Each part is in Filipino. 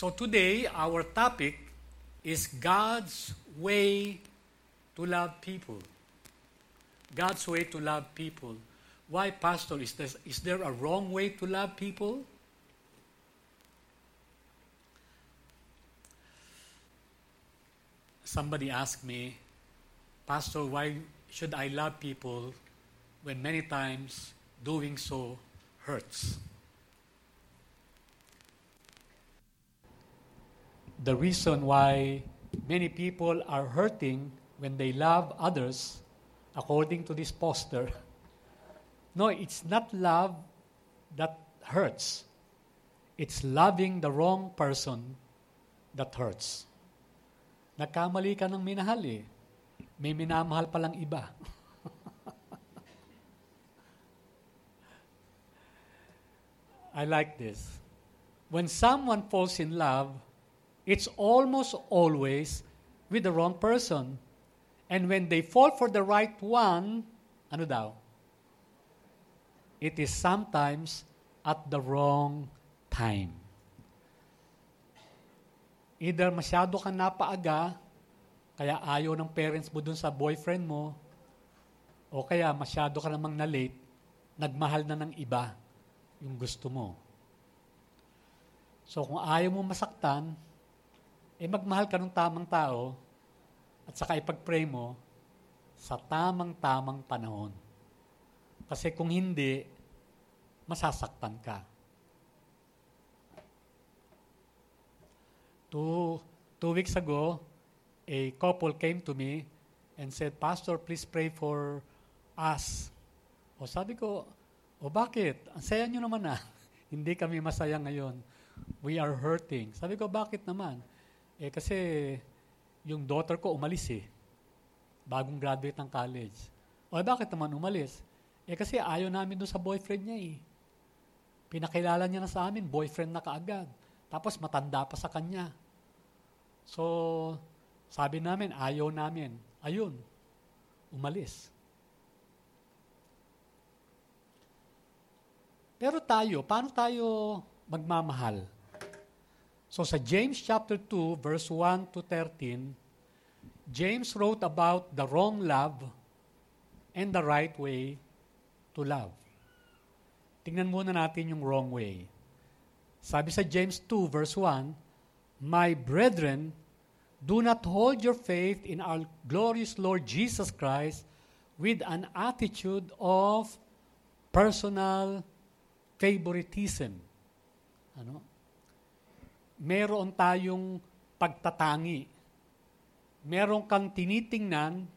So today, our topic is God's way to love people. God's way to love people. Why, Pastor? Is, this, is there a wrong way to love people? Somebody asked me, Pastor, why should I love people when many times doing so hurts? The reason why many people are hurting when they love others, according to this poster, no, it's not love that hurts. It's loving the wrong person that hurts. Nagkamali ka ng minahal eh. May minamahal palang iba. I like this. When someone falls in love, it's almost always with the wrong person. And when they fall for the right one, ano daw? It is sometimes at the wrong time. Either masyado kang napaaga, kaya ayaw ng parents mo dun sa boyfriend mo, o kaya masyado ka namang na-late, nagmahal na ng iba yung gusto mo. So kung ayaw mo masaktan, eh magmahal ka ng tamang tao, at saka ipag-pray mo sa tamang-tamang panahon. Kasi kung hindi, masasaktan ka. Two, two weeks ago, a couple came to me and said, Pastor, please pray for us. O sabi ko, o bakit? Ang saya nyo naman ah. Hindi kami masaya ngayon. We are hurting. Sabi ko, bakit naman? Eh kasi yung daughter ko umalis eh. Bagong graduate ng college. O bakit naman umalis? Eh kasi ayaw namin doon sa boyfriend niya eh. Pinakilala niya na sa amin, boyfriend na kaagad. Tapos matanda pa sa kanya. So, sabi namin, ayaw namin. Ayun, umalis. Pero tayo, paano tayo magmamahal? So sa James chapter 2, verse 1 to 13, James wrote about the wrong love and the right way to love. Tingnan muna natin yung wrong way. Sabi sa James 2 verse 1, My brethren, do not hold your faith in our glorious Lord Jesus Christ with an attitude of personal favoritism. Ano? Meron tayong pagtatangi. Meron kang tinitingnan,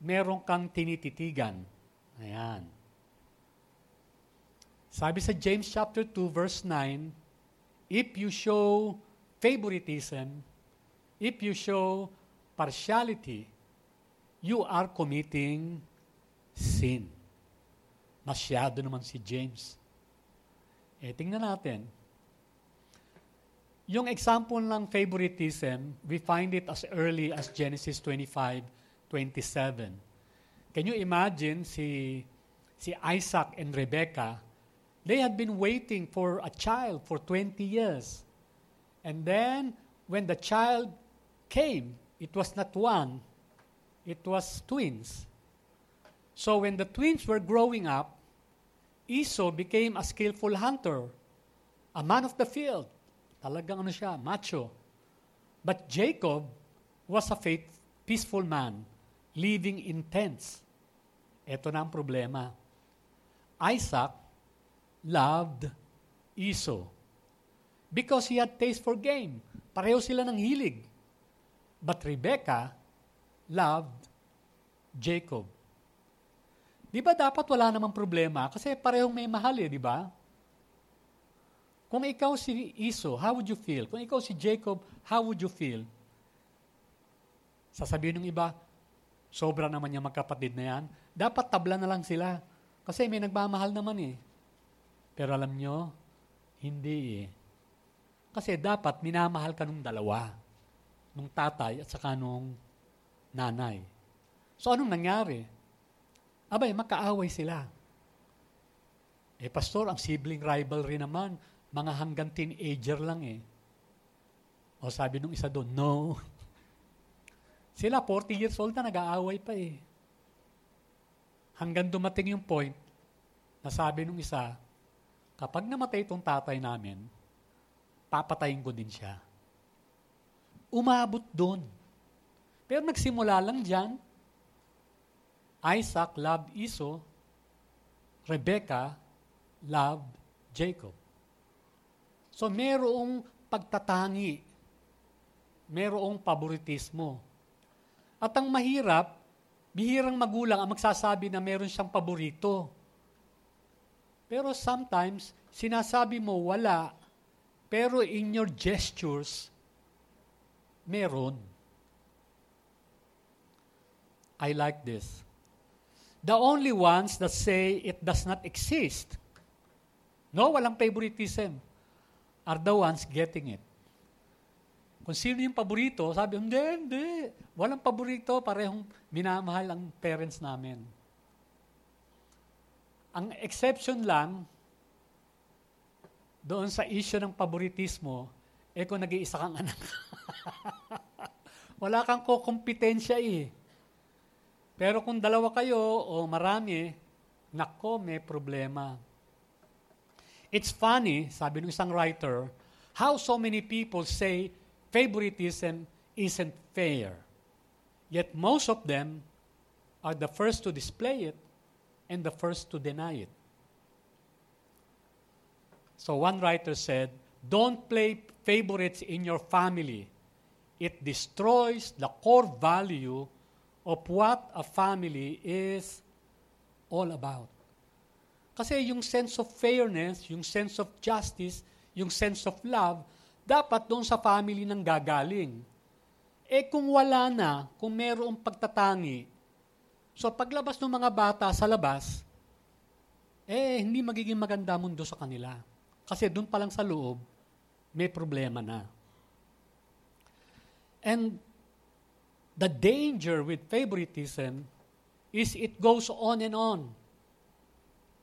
meron kang tinititigan. Ayan. Sabi sa James chapter 2 verse 9, if you show favoritism, if you show partiality, you are committing sin. Masyado naman si James. Eh, tingnan natin. Yung example ng favoritism, we find it as early as Genesis 25, 27. Can you imagine si, si Isaac and Rebecca They had been waiting for a child for 20 years. And then, when the child came, it was not one, it was twins. So when the twins were growing up, Esau became a skillful hunter, a man of the field. Talagang ano siya, macho. But Jacob was a faith, peaceful man, living in tents. Ito na ang problema. Isaac loved Esau. Because he had taste for game. Pareho sila ng hilig. But Rebecca loved Jacob. Di ba dapat wala namang problema? Kasi parehong may mahal eh, di ba? Kung ikaw si Esau, how would you feel? Kung ikaw si Jacob, how would you feel? Sasabihin ng iba, sobra naman niya magkapatid na yan. Dapat tabla na lang sila. Kasi may nagmamahal naman eh. Pero alam nyo, hindi eh. Kasi dapat minamahal ka nung dalawa. Nung tatay at saka nung nanay. So anong nangyari? Abay, makaaway sila. Eh, pastor, ang sibling rivalry naman, mga hanggang teenager lang eh. O sabi nung isa doon, no. Sila 40 years old na nag-aaway pa eh. Hanggang dumating yung point na sabi nung isa, kapag namatay itong tatay namin, papatayin ko din siya. Umabot doon. Pero nagsimula lang dyan, Isaac loved Esau, Rebecca loved Jacob. So merong pagtatangi, merong paboritismo. At ang mahirap, bihirang magulang ang magsasabi na meron siyang paborito. Pero sometimes, sinasabi mo wala, pero in your gestures, meron. I like this. The only ones that say it does not exist, no, walang favoritism, are the ones getting it. Kung sino yung paborito, sabi, hindi, hindi. Walang paborito, parehong minamahal ang parents namin. Ang exception lang, doon sa issue ng paboritismo, eh kung nag-iisa kang anak. Wala kang kukompetensya eh. Pero kung dalawa kayo o marami, nako, may problema. It's funny, sabi ng isang writer, how so many people say favoritism isn't fair. Yet most of them are the first to display it and the first to deny it. So one writer said, Don't play favorites in your family. It destroys the core value of what a family is all about. Kasi yung sense of fairness, yung sense of justice, yung sense of love, dapat doon sa family nang gagaling. Eh kung wala na, kung mayroong pagtatangi, so paglabas ng mga bata sa labas, eh hindi magiging maganda mundo sa kanila. Kasi doon pa lang sa loob, may problema na. And the danger with favoritism is it goes on and on.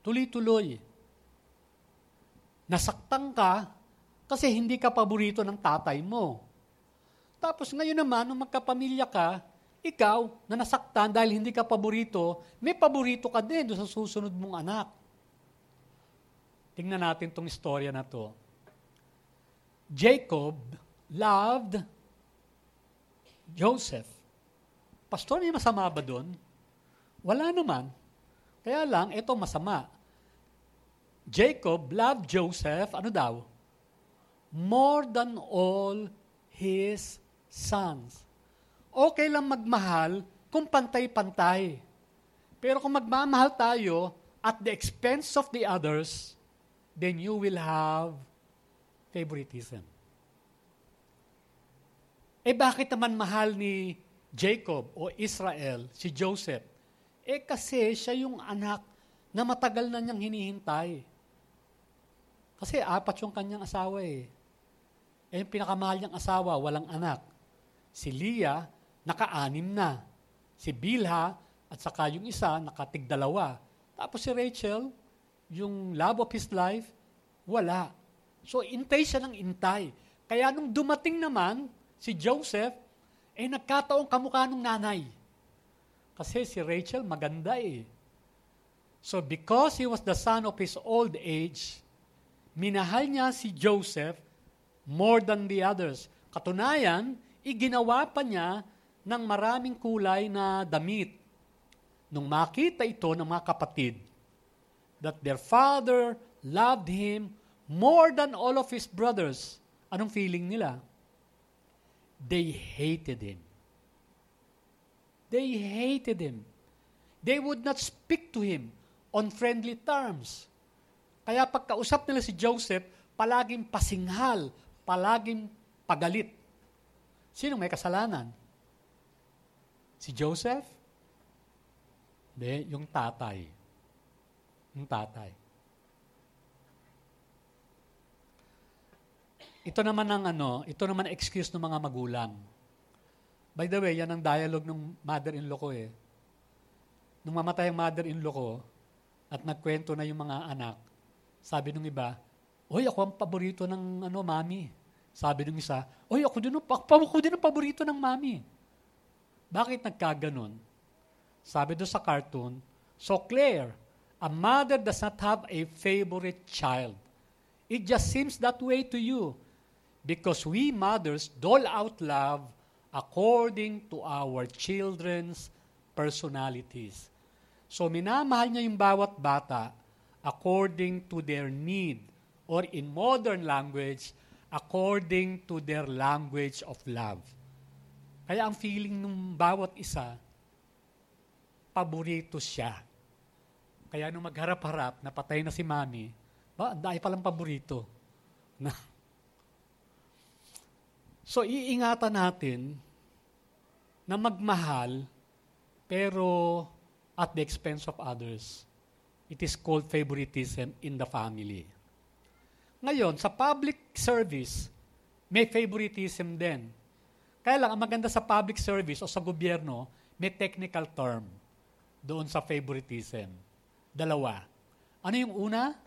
Tuloy-tuloy. Nasaktan ka kasi hindi ka paborito ng tatay mo. Tapos ngayon naman, nung magkapamilya ka, ikaw na nasaktan dahil hindi ka paborito, may paborito ka din doon sa susunod mong anak. Tingnan natin tong istorya na to. Jacob loved Joseph. Pastor, may masama ba doon? Wala naman. Kaya lang, ito masama. Jacob loved Joseph, ano daw? More than all his sons. Okay lang magmahal kung pantay-pantay. Pero kung magmamahal tayo at the expense of the others, then you will have favoritism. Eh bakit naman mahal ni Jacob o Israel si Joseph? Eh kasi siya yung anak na matagal na niyang hinihintay. Kasi apat yung kanyang asawa eh. Eh yung pinakamahal niyang asawa, walang anak. Si Leah, naka-anim na. Si Bilha, at saka yung isa, nakatigdalawa. Tapos si Rachel, yung love of his life, wala. So, intay siya ng intay. Kaya nung dumating naman, si Joseph, eh nagkataong kamukha ng nanay. Kasi si Rachel maganda eh. So because he was the son of his old age, minahal niya si Joseph more than the others. Katunayan, iginawa pa niya ng maraming kulay na damit. Nung makita ito ng mga kapatid, that their father loved him more than all of his brothers, anong feeling nila? They hated him. They hated him. They would not speak to him on friendly terms. Kaya pagkausap nila si Joseph, palaging pasinghal, palaging pagalit. Sino may kasalanan? Si Joseph? Hindi, yung tatay. Yung tatay. Ito naman ang ano, ito naman excuse ng mga magulang. By the way, yan ang dialogue ng mother-in-law ko eh. Nung mamatay ang mother-in-law ko, at nagkwento na yung mga anak, sabi nung iba, Uy, ako ang paborito ng ano, mami. Sabi ng isa, Oy, ako din, ako din ang paborito ng mami. Bakit nagkaganon? Sabi doon sa cartoon, So Claire, a mother does not have a favorite child. It just seems that way to you because we mothers dole out love according to our children's personalities. So minamahal niya yung bawat bata according to their need or in modern language, according to their language of love. Kaya ang feeling ng bawat isa, paborito siya. Kaya nung magharap-harap, napatay na si mami, ba, ang dahil palang paborito. Na. So, iingatan natin na magmahal, pero at the expense of others. It is called favoritism in the family. Ngayon, sa public service, may favoritism din. Kaya lang, ang maganda sa public service o sa gobyerno, may technical term doon sa favoritism. Dalawa. Ano yung una?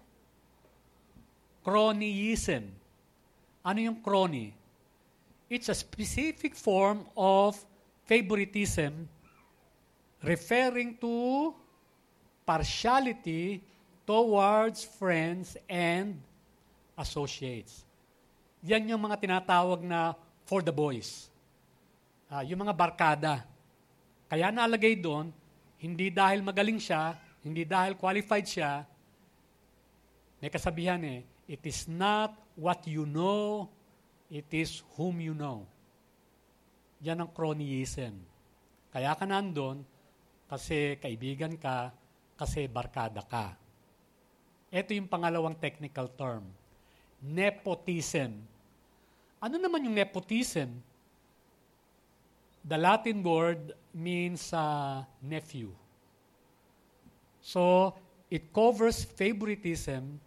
Cronyism. Ano yung crony? It's a specific form of favoritism referring to partiality towards friends and associates. Yan yung mga tinatawag na for the boys. Uh, yung mga barkada. Kaya nalagay doon, hindi dahil magaling siya, hindi dahil qualified siya, may kasabihan eh, it is not what you know, it is whom you know. Yan ang cronyism. Kaya ka nandun, kasi kaibigan ka, kasi barkada ka. Ito yung pangalawang technical term. Nepotism. Ano naman yung nepotism? The Latin word means uh, nephew. So, it covers favoritism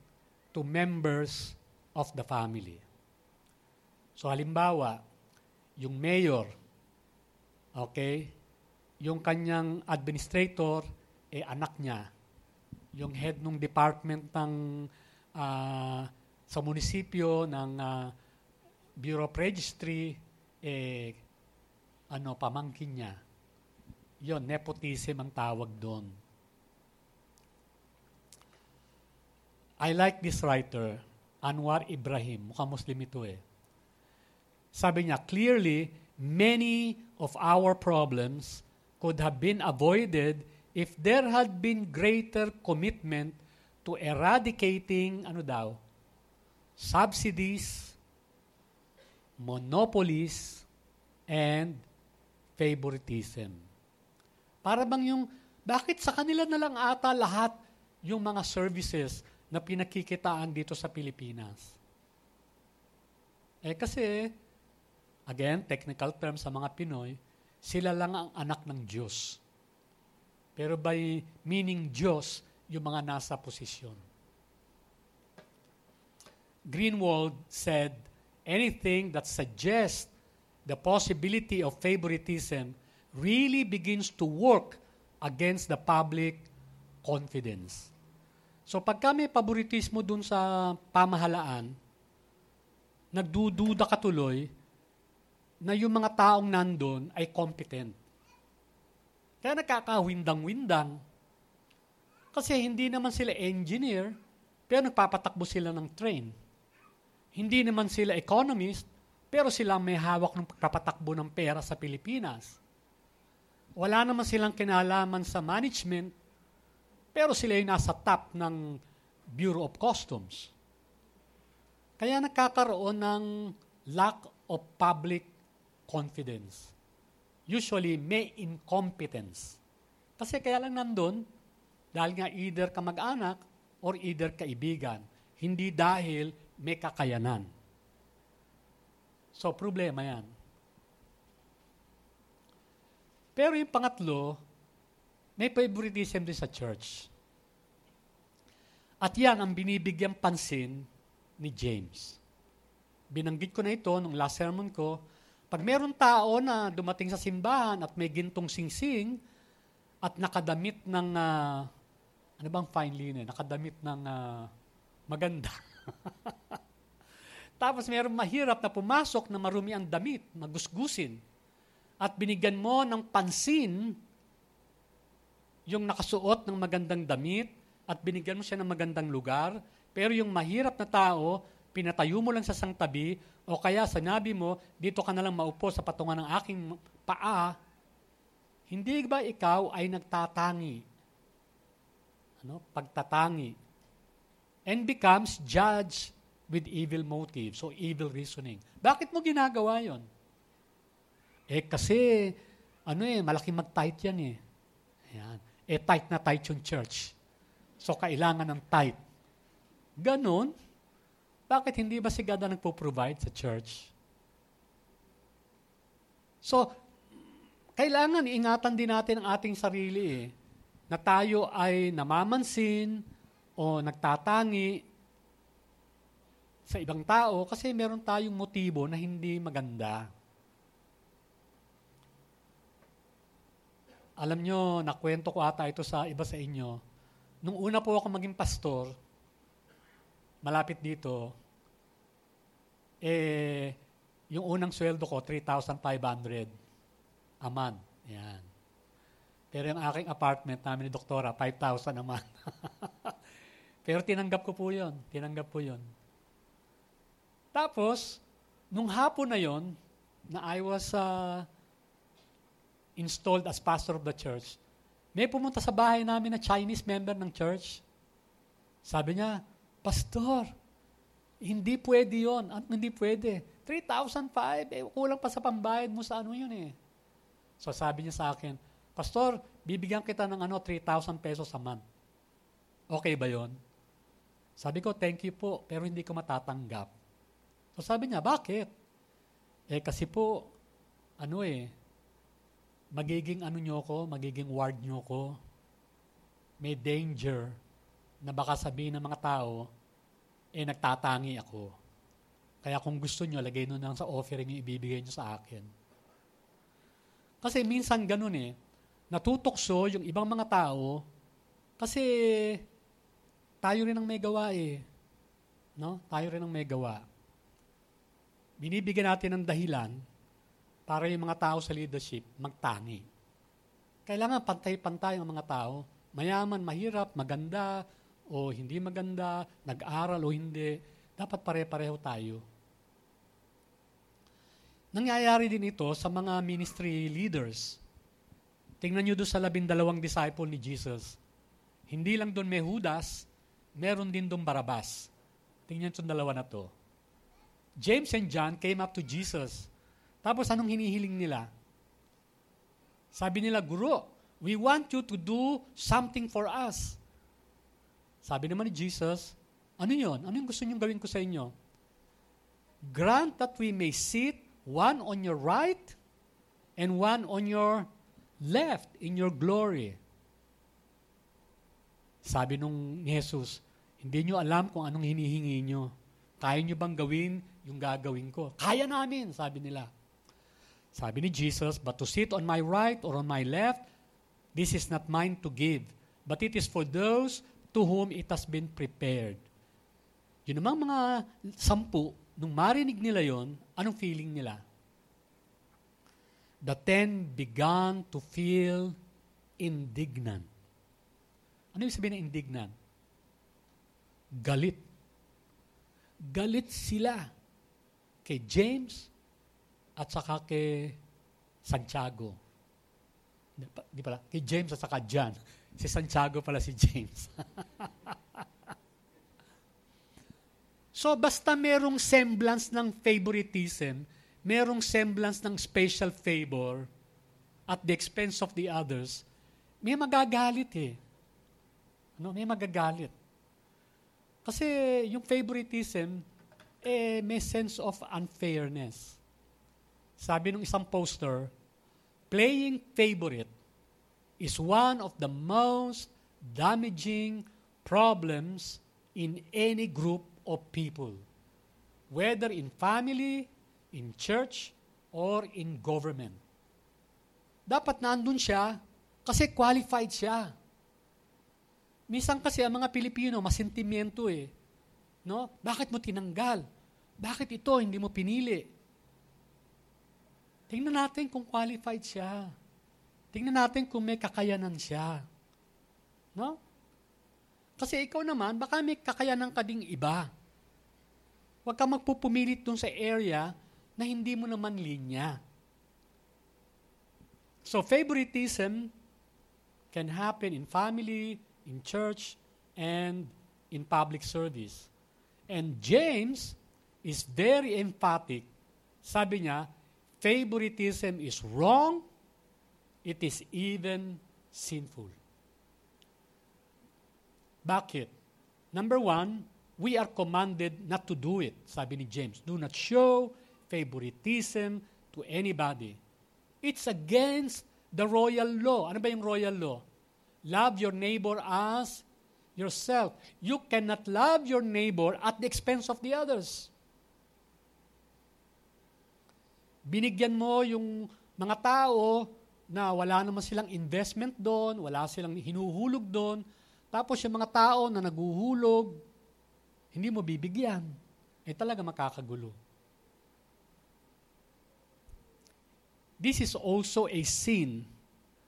to members of the family. So, halimbawa, yung mayor, okay, yung kanyang administrator, eh anak niya, yung head ng department ng uh, sa munisipyo ng uh, Bureau of Registry, eh, ano, pamangkin niya. Yon, nepotism ang tawag doon. I like this writer, Anwar Ibrahim. Mukhang Muslim ito eh. Sabi niya, clearly, many of our problems could have been avoided if there had been greater commitment to eradicating, ano daw, subsidies, monopolies, and favoritism. Para bang yung, bakit sa kanila na lang ata lahat yung mga services na pinakikitaan dito sa Pilipinas? Eh kasi, again, technical term sa mga Pinoy, sila lang ang anak ng Diyos. Pero by meaning Diyos, yung mga nasa posisyon. Greenwald said, anything that suggests the possibility of favoritism really begins to work against the public confidence. So pagka may favoritismo dun sa pamahalaan, nagdududa ka tuloy na yung mga taong nandun ay competent. Kaya nakakawindang-windang. Kasi hindi naman sila engineer, pero nagpapatakbo sila ng train. Hindi naman sila economist, pero sila may hawak ng pagpapatakbo ng pera sa Pilipinas. Wala naman silang kinalaman sa management, pero sila yung nasa top ng Bureau of Customs. Kaya nagkakaroon ng lack of public confidence usually may incompetence. Kasi kaya lang nandun, dahil nga either ka mag-anak or either kaibigan, hindi dahil may kakayanan. So, problema yan. Pero yung pangatlo, may favoritism din sa church. At yan ang binibigyan pansin ni James. Binanggit ko na ito nung last sermon ko, pag meron tao na dumating sa simbahan at may gintong singsing at nakadamit ng, uh, ano bang fine linen? Nakadamit ng uh, maganda. Tapos mayroong mahirap na pumasok na marumi ang damit, magusgusin. At binigyan mo ng pansin yung nakasuot ng magandang damit at binigyan mo siya ng magandang lugar. Pero yung mahirap na tao, pinatayo mo lang sa sang tabi o kaya sinabi mo, dito ka na lang maupo sa patungan ng aking paa, hindi ba ikaw ay nagtatangi? Ano? Pagtatangi. And becomes judge with evil motives so evil reasoning. Bakit mo ginagawa yon? Eh kasi, ano eh, malaki mag-tight yan eh. Ayan. Eh tight na tight yung church. So kailangan ng tight. Ganon. Bakit hindi ba si God ang nagpo-provide sa church? So, kailangan ingatan din natin ang ating sarili eh, na tayo ay namamansin o nagtatangi sa ibang tao kasi meron tayong motibo na hindi maganda. Alam nyo, nakwento ko ata ito sa iba sa inyo. Nung una po ako maging pastor, malapit dito, eh, yung unang sweldo ko, 3,500 a month. Yan. Pero yung aking apartment namin ni Doktora, 5,000 a month. Pero tinanggap ko po yun. Tinanggap po yun. Tapos, nung hapon na yon na I was uh, installed as pastor of the church, may pumunta sa bahay namin na Chinese member ng church. Sabi niya, Pastor, hindi pwede yon. At hindi pwede. 3,005, eh, kulang pa sa pambayad mo sa ano yun eh. So sabi niya sa akin, Pastor, bibigyan kita ng ano, 3,000 pesos a month. Okay ba yon? Sabi ko, thank you po, pero hindi ko matatanggap. So sabi niya, bakit? Eh kasi po, ano eh, magiging ano nyo ko, magiging ward nyo ko. May danger na baka sabihin ng mga tao, eh nagtatangi ako. Kaya kung gusto nyo, lagay nyo lang sa offering yung ibibigay nyo sa akin. Kasi minsan ganun eh, natutokso yung ibang mga tao kasi tayo rin ang may gawa eh. No? Tayo rin ang may gawa. Binibigyan natin ng dahilan para yung mga tao sa leadership magtangi. Kailangan pantay-pantay ang mga tao. Mayaman, mahirap, maganda, o hindi maganda, nag-aral o hindi. Dapat pare-pareho tayo. Nangyayari din ito sa mga ministry leaders. Tingnan nyo doon sa labindalawang disciple ni Jesus. Hindi lang doon may Judas, meron din doon Barabas. Tingnan nyo dalawa na to. James and John came up to Jesus. Tapos anong hinihiling nila? Sabi nila, Guru, we want you to do something for us. Sabi naman ni Jesus, ano yon? Ano yung gusto niyong gawin ko sa inyo? Grant that we may sit one on your right and one on your left in your glory. Sabi nung Jesus, hindi nyo alam kung anong hinihingi nyo. Kaya nyo bang gawin yung gagawin ko? Kaya namin, sabi nila. Sabi ni Jesus, but to sit on my right or on my left, this is not mine to give, but it is for those to whom it has been prepared. Yun namang mga sampu, nung marinig nila yon, anong feeling nila? The ten began to feel indignant. Ano yung sabihin ng indignant? Galit. Galit sila kay James at saka kay Santiago. Di pala, kay James at saka John. Si Santiago pala si James. So basta merong semblance ng favoritism, merong semblance ng special favor at the expense of the others, may magagalit eh. Ano, may magagalit. Kasi yung favoritism, eh, may sense of unfairness. Sabi ng isang poster, playing favorite is one of the most damaging problems in any group of people, whether in family, in church, or in government. Dapat nandun siya kasi qualified siya. Minsan kasi ang mga Pilipino, masentimento eh. No? Bakit mo tinanggal? Bakit ito hindi mo pinili? Tingnan natin kung qualified siya. Tingnan natin kung may kakayanan siya. No? Kasi ikaw naman, baka may kakayanan ka ding iba. Huwag ka magpupumilit dun sa area na hindi mo naman linya. So favoritism can happen in family, in church, and in public service. And James is very emphatic. Sabi niya, favoritism is wrong, it is even sinful. Bakit? Number one, we are commanded not to do it, sabi ni James. Do not show favoritism to anybody. It's against the royal law. Ano ba yung royal law? Love your neighbor as yourself. You cannot love your neighbor at the expense of the others. Binigyan mo yung mga tao na wala naman silang investment doon, wala silang hinuhulog doon, tapos yung mga tao na naguhulog, hindi mo bibigyan. Eh talaga makakagulo. This is also a sin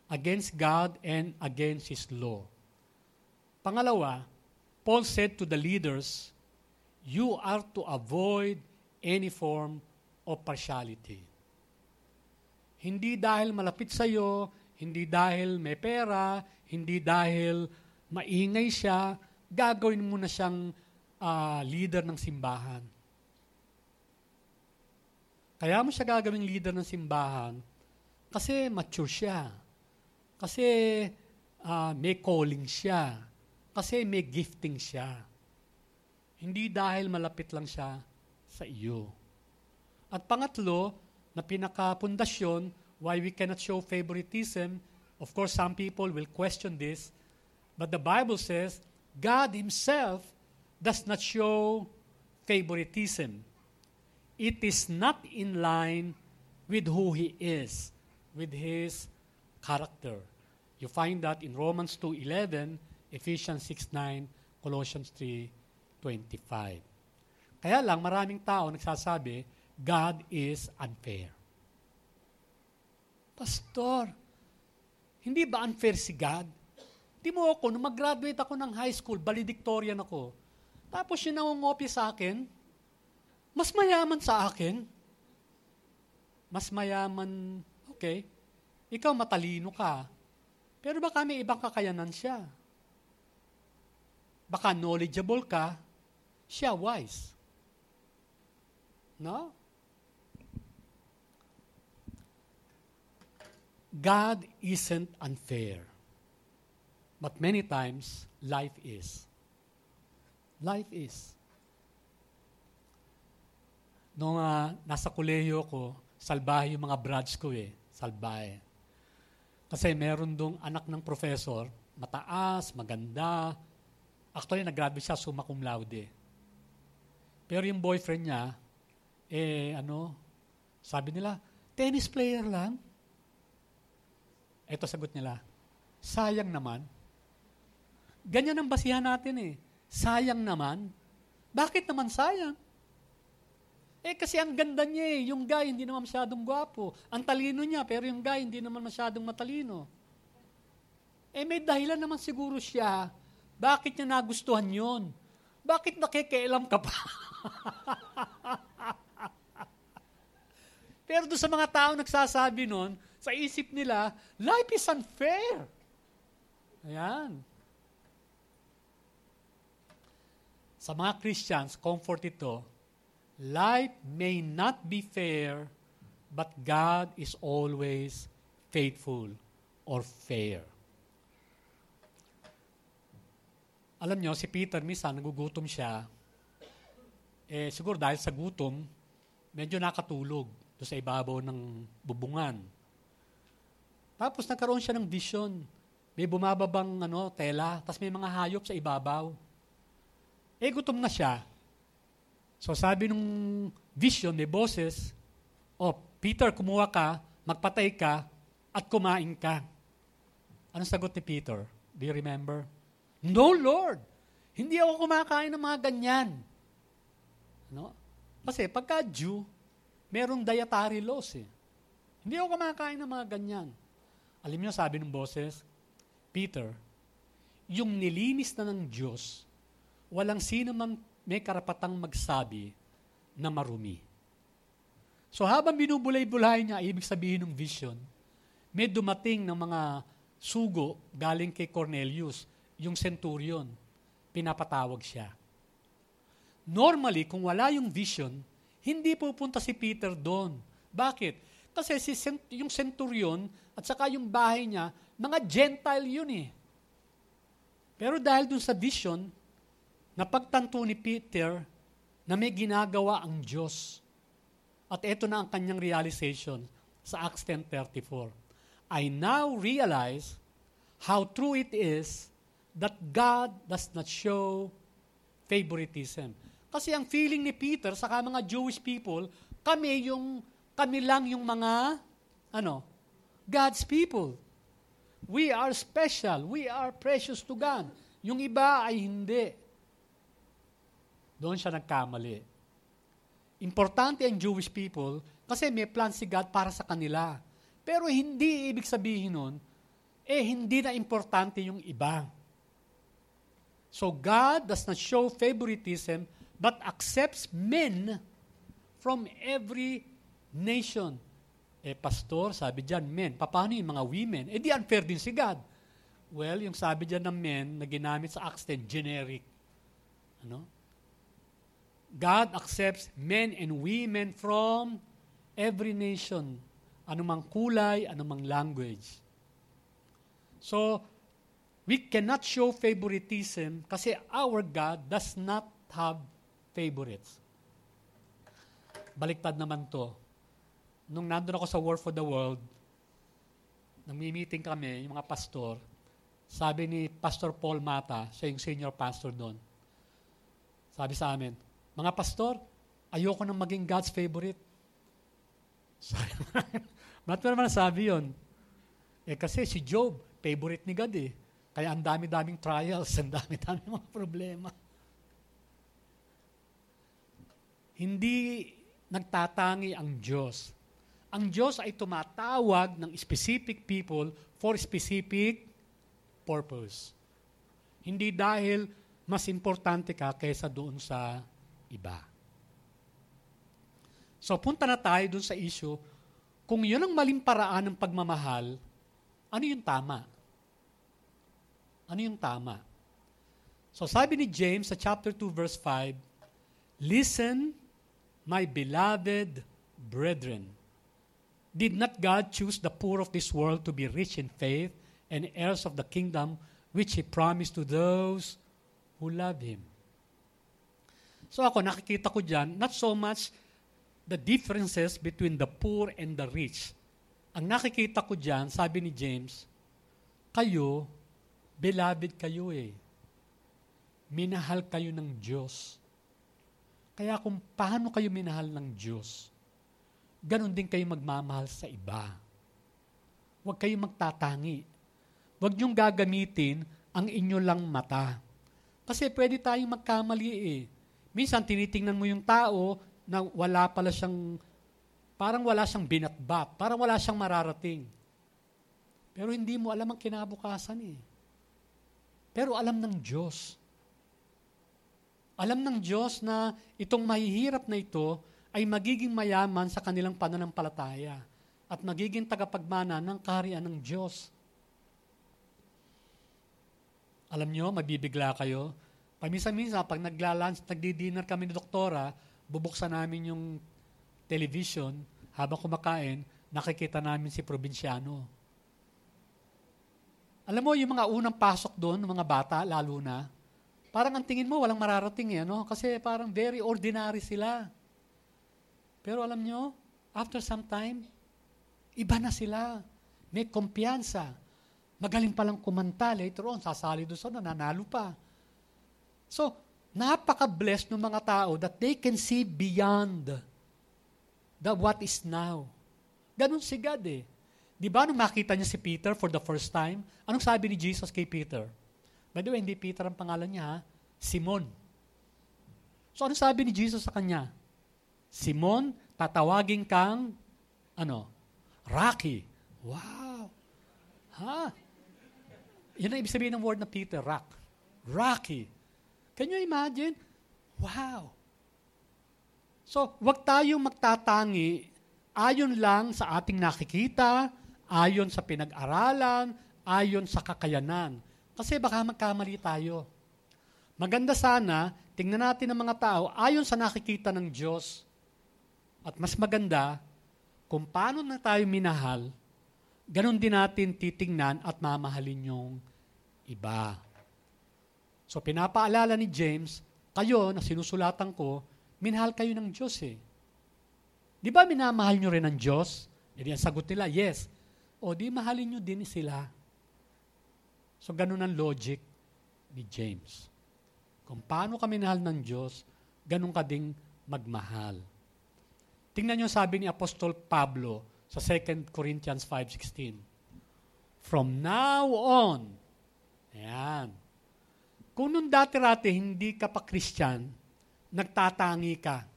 against God and against His law. Pangalawa, Paul said to the leaders, you are to avoid any form of partiality. Hindi dahil malapit sa iyo, hindi dahil may pera, hindi dahil maingay siya, gagawin mo na siyang uh, leader ng simbahan. Kaya mo siya gagawing leader ng simbahan kasi mature siya. Kasi uh, may calling siya. Kasi may gifting siya. Hindi dahil malapit lang siya sa iyo. At pangatlo, na pinakapundasyon, why we cannot show favoritism, of course some people will question this, but the Bible says, God Himself does not show favoritism. It is not in line with who He is, with His character. You find that in Romans 2.11, Ephesians 6.9, Colossians 3.25. Kaya lang, maraming tao nagsasabi, God is unfair. Pastor, hindi ba unfair si God? Hindi mo ako, nung mag-graduate ako ng high school, valedictorian ako. Tapos yung nangungopi sa akin, mas mayaman sa akin. Mas mayaman, okay. Ikaw matalino ka. Pero baka may ibang kakayanan siya. Baka knowledgeable ka, siya wise. No? God isn't unfair. But many times, life is. Life is. Nung uh, nasa kolehiyo ko, salbahe yung mga brads ko eh. Salbahe. Kasi meron dong anak ng professor, mataas, maganda. Actually, nag-graduate siya summa cum laude. Pero yung boyfriend niya, eh, ano, sabi nila, tennis player lang. Ito sagot nila, sayang naman. Ganyan ang basihan natin eh. Sayang naman. Bakit naman sayang? Eh kasi ang ganda niya eh. Yung guy hindi naman masyadong gwapo. Ang talino niya, pero yung guy hindi naman masyadong matalino. Eh may dahilan naman siguro siya. Bakit niya nagustuhan yon? Bakit nakikialam ka pa? pero doon sa mga tao nagsasabi nun, sa isip nila, life is unfair. Ayan. Sa mga Christians, comfort ito, Life may not be fair, but God is always faithful or fair. Alam nyo, si Peter, minsan nagugutom siya. Eh, siguro dahil sa gutom, medyo nakatulog do sa ibabaw ng bubungan. Tapos nagkaroon siya ng vision. May bumababang ano, tela, tapos may mga hayop sa ibabaw. Eh, gutom na siya. So sabi nung vision ni boses, oh, Peter, kumuha ka, magpatay ka, at kumain ka. Ano sagot ni Peter? Do you remember? No, Lord. Hindi ako kumakain ng mga ganyan. No? Kasi pagka Jew, merong dietary laws eh. Hindi ako kumakain ng mga ganyan. Alam niyo, sabi ng boses, Peter, yung nilinis na ng Diyos, walang sino man may karapatang magsabi na marumi. So habang binubulay-bulay niya, ibig sabihin ng vision, may dumating ng mga sugo galing kay Cornelius, yung centurion. Pinapatawag siya. Normally, kung wala yung vision, hindi pupunta si Peter doon. Bakit? Kasi si yung centurion at saka yung bahay niya, mga Gentile yun eh. Pero dahil dun sa vision, napagtanto ni Peter na may ginagawa ang Diyos. At ito na ang kanyang realization sa Acts 10.34. I now realize how true it is that God does not show favoritism. Kasi ang feeling ni Peter sa mga Jewish people, kami yung kami lang yung mga ano, God's people. We are special. We are precious to God. Yung iba ay hindi. Doon siya nagkamali. Importante ang Jewish people kasi may plan si God para sa kanila. Pero hindi ibig sabihin nun, eh hindi na importante yung iba. So God does not show favoritism but accepts men from every nation. Eh, pastor, sabi dyan, men. Paano yung mga women? Eh, di unfair din si God. Well, yung sabi dyan ng men na ginamit sa Acts 10, generic. Ano? God accepts men and women from every nation. Anumang kulay, anumang language. So, we cannot show favoritism kasi our God does not have favorites. Baliktad naman to. Nung nandun ako sa War for the World, nang meeting kami, yung mga pastor, sabi ni Pastor Paul Mata, siya yung senior pastor doon, sabi sa amin, mga pastor, ayoko nang maging God's favorite. Sabi Ba't mo naman sabi yun? Eh kasi si Job, favorite ni God eh. Kaya ang dami-daming trials, ang dami-daming mga problema. Hindi nagtatangi ang Diyos. Ang Diyos ay tumatawag ng specific people for specific purpose. Hindi dahil mas importante ka kaysa doon sa iba. So punta na tayo doon sa issue, kung yun ang maling paraan ng pagmamahal, ano yung tama? Ano yung tama? So sabi ni James sa chapter 2 verse 5, Listen My beloved brethren, did not God choose the poor of this world to be rich in faith and heirs of the kingdom which He promised to those who love Him? So ako, nakikita ko dyan, not so much the differences between the poor and the rich. Ang nakikita ko dyan, sabi ni James, kayo, beloved kayo eh. Minahal kayo ng Diyos. Kaya kung paano kayo minahal ng Diyos, ganon din kayo magmamahal sa iba. Huwag kayong magtatangi. Huwag niyong gagamitin ang inyo lang mata. Kasi pwede tayong magkamali eh. Minsan tinitingnan mo yung tao na wala pala siyang, parang wala siyang binatbat, parang wala siyang mararating. Pero hindi mo alam ang kinabukasan eh. Pero alam ng Diyos. Alam ng Diyos na itong mahihirap na ito ay magiging mayaman sa kanilang pananampalataya at magiging tagapagmana ng kaharian ng Diyos. Alam nyo, mabibigla kayo. Paminsan-minsan, pag nagla-lunch, nagdi-dinner kami ni doktora, bubuksan namin yung television, habang kumakain, nakikita namin si probinsyano. Alam mo, yung mga unang pasok doon, mga bata, lalo na, Parang ang tingin mo, walang mararating eh, no? Kasi parang very ordinary sila. Pero alam nyo, after some time, iba na sila. May kumpiyansa. Magaling palang kumanta. Later on, sasali doon sa nanalo pa. So, napaka-blessed ng mga tao that they can see beyond the what is now. Ganon si God eh. Di ba nung makita niya si Peter for the first time, anong sabi ni Jesus kay Peter? By the way, hindi Peter ang pangalan niya, ha? Simon. So ano sabi ni Jesus sa kanya? Simon, tatawagin kang, ano, Rocky. Wow. Ha? Yan ang ibig sabihin ng word na Peter, rock. Rocky. Can you imagine? Wow. So, wag tayong magtatangi ayon lang sa ating nakikita, ayon sa pinag-aralan, ayon sa kakayanan. Kasi baka magkamali tayo. Maganda sana, tingnan natin ang mga tao ayon sa nakikita ng Diyos. At mas maganda, kung paano na tayo minahal, ganun din natin titingnan at mamahalin yung iba. So pinapaalala ni James, kayo na sinusulatan ko, minahal kayo ng Diyos eh. Di ba minamahal nyo rin ng Diyos? E di ang sagot nila, yes. O di mahalin nyo din sila. So ganun ang logic ni James. Kung paano ka minahal ng Diyos, ganun ka ding magmahal. Tingnan nyo sabi ni Apostol Pablo sa 2 Corinthians 5.16. From now on, ayan, kung nung dati-rati hindi ka pa Christian, nagtatangi ka,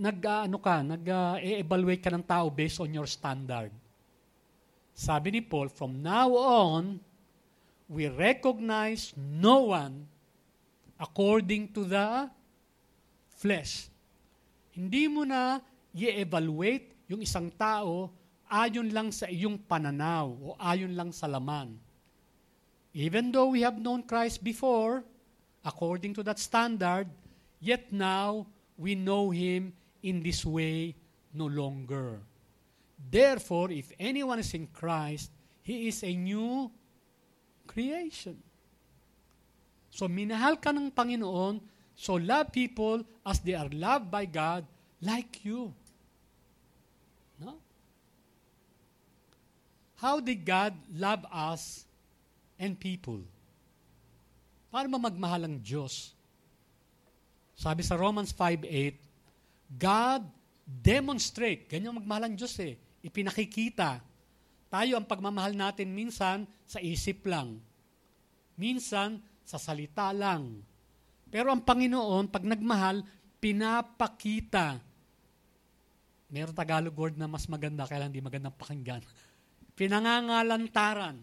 nag uh, ano ka, nag-evaluate uh, ka ng tao based on your standard. Sabi ni Paul, from now on, we recognize no one according to the flesh. Hindi mo na i-evaluate yung isang tao ayon lang sa iyong pananaw o ayon lang sa laman. Even though we have known Christ before, according to that standard, yet now we know Him in this way no longer. Therefore, if anyone is in Christ, he is a new creation. So minahal ka ng Panginoon, so love people as they are loved by God like you. No? How did God love us and people? Ba magmahal ang Diyos? Sabi sa Romans 5.8, God demonstrate, ganyan magmahal ang Diyos eh, ipinakikita tayo ang pagmamahal natin minsan sa isip lang. Minsan sa salita lang. Pero ang Panginoon, pag nagmahal, pinapakita. Meron Tagalog word na mas maganda, kaya hindi magandang pakinggan. Pinangangalantaran.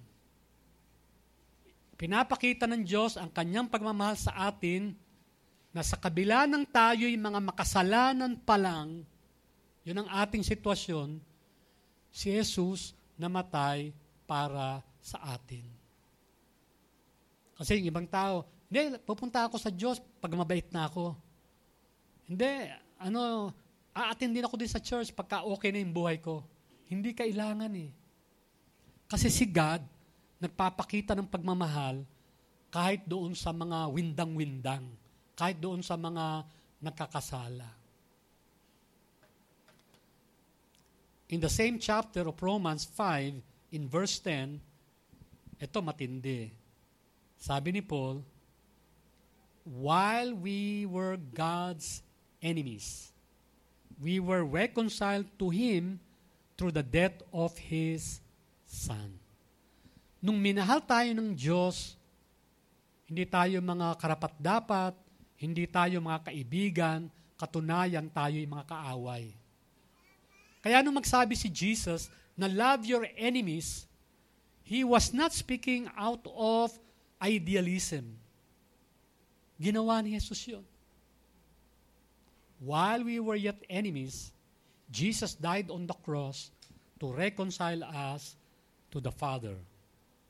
Pinapakita ng Diyos ang kanyang pagmamahal sa atin na sa kabila ng tayo'y mga makasalanan pa lang, yun ang ating sitwasyon, si Jesus namatay para sa atin. Kasi yung ibang tao, hindi, pupunta ako sa Diyos pag mabait na ako. Hindi, ano, aatin din ako din sa church pagka okay na yung buhay ko. Hindi kailangan eh. Kasi si God, nagpapakita ng pagmamahal kahit doon sa mga windang-windang, kahit doon sa mga nakakasala. In the same chapter of Romans 5, in verse 10, ito matindi. Sabi ni Paul, While we were God's enemies, we were reconciled to Him through the death of His Son. Nung minahal tayo ng Diyos, hindi tayo mga karapat-dapat, hindi tayo mga kaibigan, katunayan tayo yung mga kaaway. Kaya nung magsabi si Jesus na love your enemies, He was not speaking out of idealism. Ginawa ni Jesus yun. While we were yet enemies, Jesus died on the cross to reconcile us to the Father.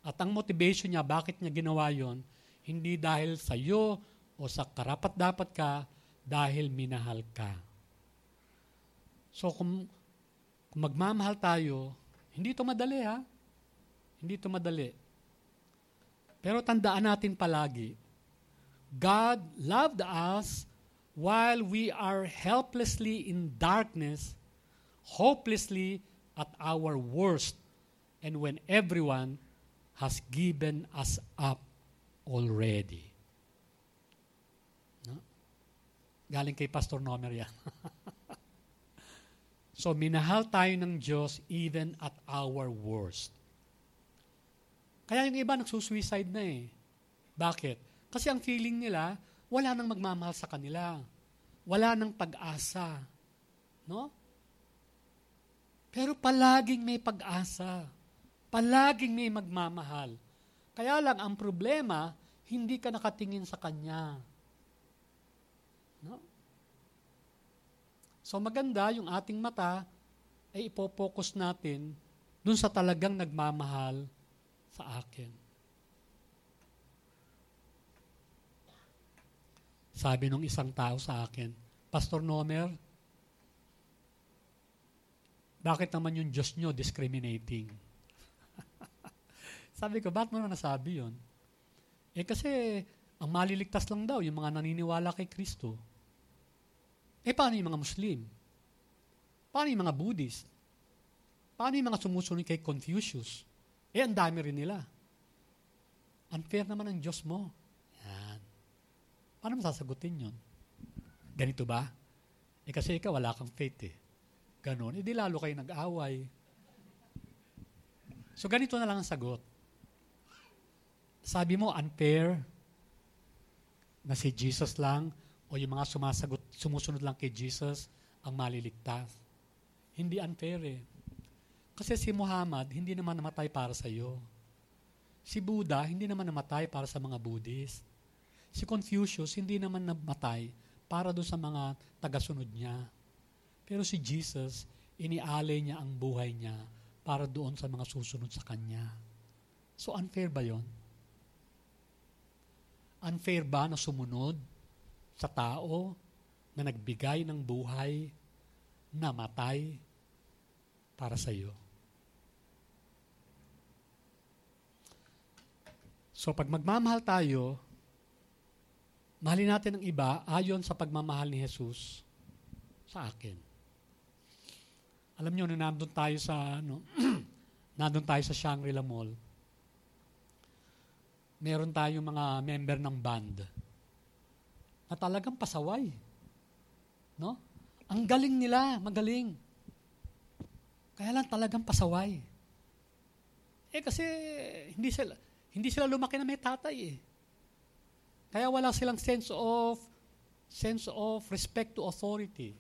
At ang motivation niya, bakit niya ginawa yon, hindi dahil sa iyo o sa karapat-dapat ka, dahil minahal ka. So kung kung magmamahal tayo, hindi ito madali ha. Hindi ito madali. Pero tandaan natin palagi, God loved us while we are helplessly in darkness, hopelessly at our worst, and when everyone has given us up already. No? Galing kay Pastor Nomer yan. So, minahal tayo ng Diyos even at our worst. Kaya yung iba nagsusuicide na eh. Bakit? Kasi ang feeling nila, wala nang magmamahal sa kanila. wala ng pag-asa. No? Pero palaging may pag-asa. Palaging may magmamahal. Kaya lang, ang problema, hindi ka nakatingin sa Kanya. No? So maganda yung ating mata ay ipopokus natin dun sa talagang nagmamahal sa akin. Sabi nung isang tao sa akin, Pastor Nomer, bakit naman yung Diyos nyo discriminating? Sabi ko, bakit mo na nasabi yon? Eh kasi, ang maliligtas lang daw, yung mga naniniwala kay Kristo. Eh paano yung mga Muslim? Paano yung mga Buddhist? Paano yung mga sumusunod kay Confucius? Eh, ang dami rin nila. Unfair naman ang Diyos mo. Paano mo sasagutin yun? Ganito ba? Eh kasi ikaw wala kang faith eh ganon, edi lalo kayo nag-away. So ganito na lang ang sagot. Sabi mo, unfair na si Jesus lang o yung mga sumasagot, sumusunod lang kay Jesus ang maliligtas. Hindi unfair eh. Kasi si Muhammad, hindi naman namatay para sa iyo. Si Buddha, hindi naman namatay para sa mga Buddhist. Si Confucius, hindi naman namatay para doon sa mga tagasunod niya. Pero si Jesus, inialay niya ang buhay niya para doon sa mga susunod sa Kanya. So unfair ba yon? Unfair ba na sumunod sa tao na nagbigay ng buhay na matay para sa iyo? So pag magmamahal tayo, mahalin natin ang iba ayon sa pagmamahal ni Jesus sa akin. Alam niyo, na nandun tayo sa, ano, nandun tayo sa Shangri-La Mall, meron tayong mga member ng band na talagang pasaway. No? Ang galing nila, magaling. Kaya lang talagang pasaway. Eh kasi hindi sila hindi sila lumaki na may tatay eh. Kaya wala silang sense of sense of respect to authority.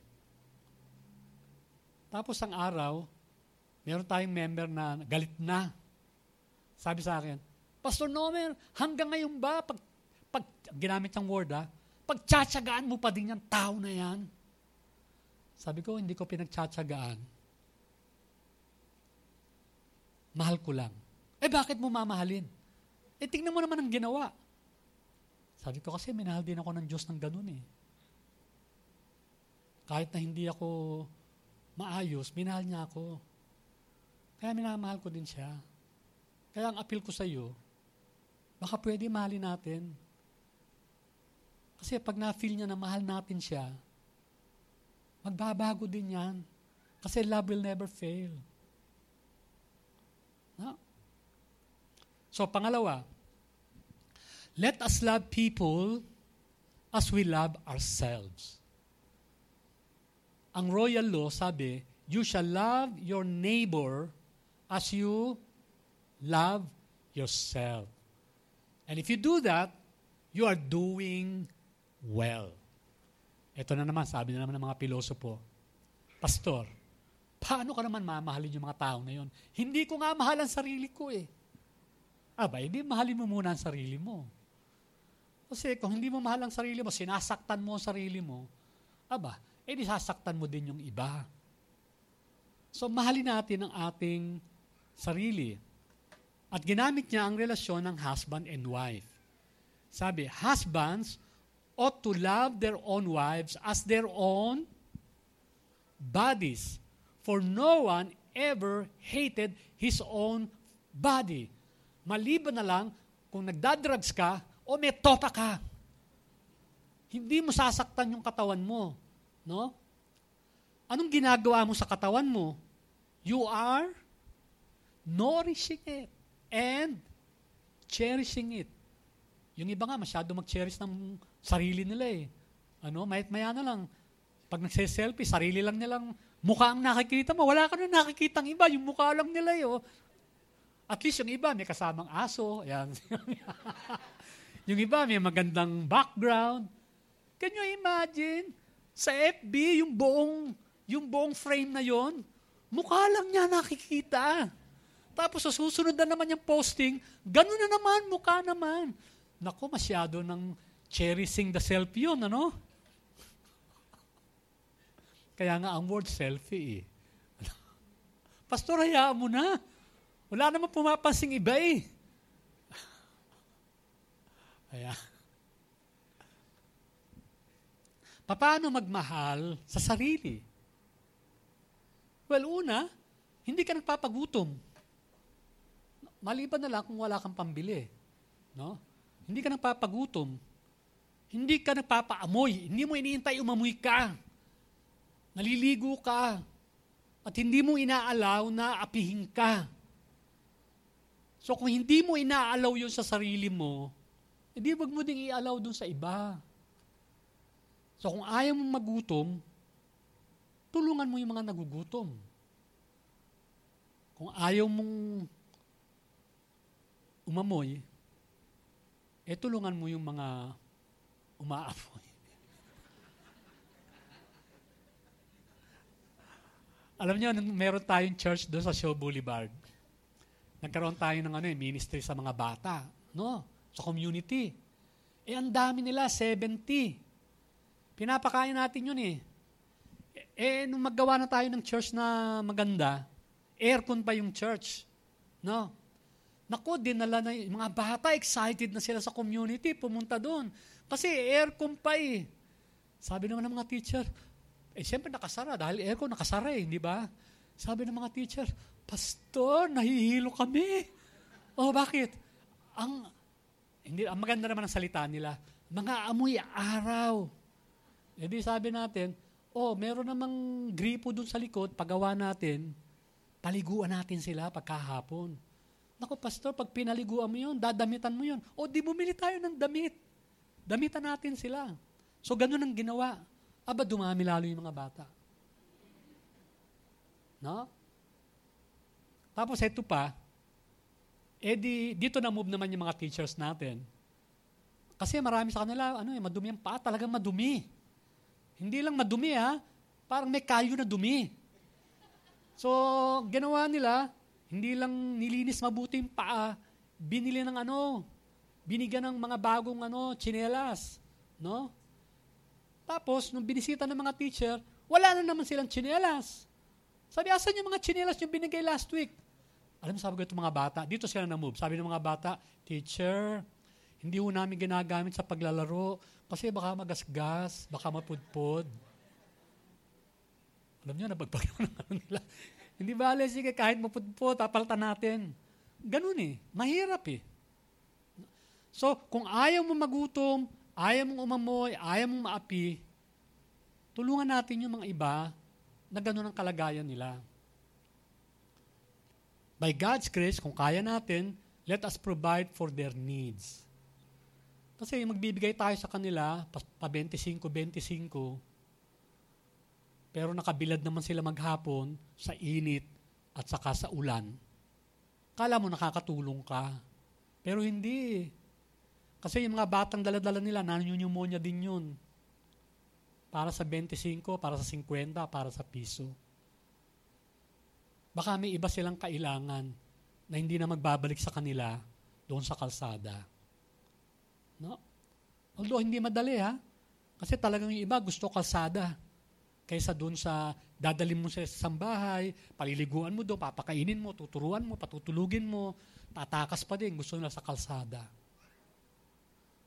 Tapos ang araw, meron tayong member na galit na. Sabi sa akin, Pastor Nomer, hanggang ngayon ba, pag, pag ginamit ang word ha, pagtsatsagaan mo pa din yung tao na yan? Sabi ko, hindi ko pinagtsatsagaan. Mahal ko lang. Eh bakit mo mamahalin? Eh tingnan mo naman ang ginawa. Sabi ko kasi minahal din ako ng Diyos ng ganun eh. Kahit na hindi ako maayos, minahal niya ako. Kaya minamahal ko din siya. Kaya ang appeal ko sa iyo, baka pwede mahalin natin. Kasi pag na-feel niya na mahal natin siya, magbabago din yan. Kasi love will never fail. No? So, pangalawa, let us love people as we love ourselves ang royal law sabi, you shall love your neighbor as you love yourself. And if you do that, you are doing well. Ito na naman, sabi na naman ng mga pilosopo, Pastor, paano ka naman mamahalin yung mga tao na yun? Hindi ko nga mahal ang sarili ko eh. Aba, hindi mahalin mo muna ang sarili mo. Kasi kung hindi mo mahal ang sarili mo, sinasaktan mo ang sarili mo, aba, eh sasaktan mo din yung iba. So mahalin natin ang ating sarili. At ginamit niya ang relasyon ng husband and wife. Sabi, husbands ought to love their own wives as their own bodies. For no one ever hated his own body. Maliban na lang kung nagdadrugs ka o may topa ka. Hindi mo sasaktan yung katawan mo. No? Anong ginagawa mo sa katawan mo? You are nourishing it and cherishing it. Yung iba nga, masyado mag-cherish ng sarili nila eh. Ano, mayat maya na lang. Pag nagse-selfie, sarili lang nilang mukha ang nakikita mo. Wala ka na nakikita ng iba, yung mukha lang nila eh. Oh. At least yung iba, may kasamang aso. Ayan. yung iba, may magandang background. Can you imagine? Sa FB, yung buong, yung buong frame na yon, mukha lang niya nakikita. Tapos sa susunod na naman yung posting, gano'n na naman, mukha naman. Nako, masyado ng cherishing the selfie yun, ano? Kaya nga ang word selfie eh. Pastor, hayaan mo na. Wala naman pumapansing iba eh. Ayan. Paano magmahal sa sarili? Well, una, hindi ka nagpapagutom. Maliban na lang kung wala kang pambili. No? Hindi ka nagpapagutom. Hindi ka nagpapaamoy. Hindi mo iniintay umamoy ka. Naliligo ka. At hindi mo inaalaw na apihin ka. So kung hindi mo inaalaw yun sa sarili mo, hindi wag mo ding ialaw dun sa iba. So kung ayaw mong magutom, tulungan mo yung mga nagugutom. Kung ayaw mong umamoy, eh tulungan mo yung mga umaapoy. Alam niyo, meron tayong church doon sa Show Boulevard nagkaroon tayo ng ano, eh, ministry sa mga bata, no? Sa community. Eh, ang dami nila, 70. Pinapakain natin yun eh. Eh, nung maggawa na tayo ng church na maganda, aircon pa yung church. No? Naku, dinala na yung mga bata, excited na sila sa community, pumunta doon. Kasi aircon pa eh. Sabi naman ng mga teacher, eh siyempre nakasara, dahil aircon nakasara eh, di ba? Sabi ng mga teacher, Pastor, nahihilo kami. Oh, bakit? Ang, hindi, ang maganda naman ang salita nila, mga amoy araw. E di sabi natin, oh, meron namang gripo dun sa likod, pagawa natin, paliguan natin sila pagkahapon. Naku, pastor, pag pinaliguan mo yun, dadamitan mo yun. O, di bumili tayo ng damit. Damitan natin sila. So, ganun ang ginawa. Aba, dumami lalo yung mga bata. No? Tapos ito pa, eh di, dito na move naman yung mga teachers natin. Kasi marami sa kanila, ano eh, madumi ang paa, talagang madumi. Hindi lang madumi ha, parang may kalyo na dumi. So, ginawa nila, hindi lang nilinis mabuti yung paa, binili ng ano, binigyan ng mga bagong ano, chinelas. No? Tapos, nung binisita ng mga teacher, wala na naman silang chinelas. Sabi, asan yung mga chinelas yung binigay last week? Alam mo, sabi ko itong mga bata, dito sila na-move. Sabi ng mga bata, teacher, hindi ho namin ginagamit sa paglalaro kasi baka magasgas, baka mapudpod. Alam niyo, nabagbagyo ng ano nila. hindi bale, sige, kahit mapudpod, tapaltan natin. Ganun eh. Mahirap eh. So, kung ayaw mo magutom, ayaw mong umamoy, ayaw mong maapi, tulungan natin yung mga iba na ganun ang kalagayan nila. By God's grace, kung kaya natin, let us provide for their needs. Kasi magbibigay tayo sa kanila, pa 25-25, pero nakabilad naman sila maghapon sa init at saka sa ulan. Kala mo nakakatulong ka. Pero hindi. Kasi yung mga batang daladala nila, nanonyumonya din yun. Para sa 25, para sa 50, para sa piso. Baka may iba silang kailangan na hindi na magbabalik sa kanila doon sa kalsada. No? Although hindi madali ha, kasi talagang yung iba gusto kalsada kaysa doon sa dadalhin mo sa sambahay, paliliguan mo doon, papakainin mo, tuturuan mo, patutulugin mo, tatakas pa din, gusto nila sa kalsada.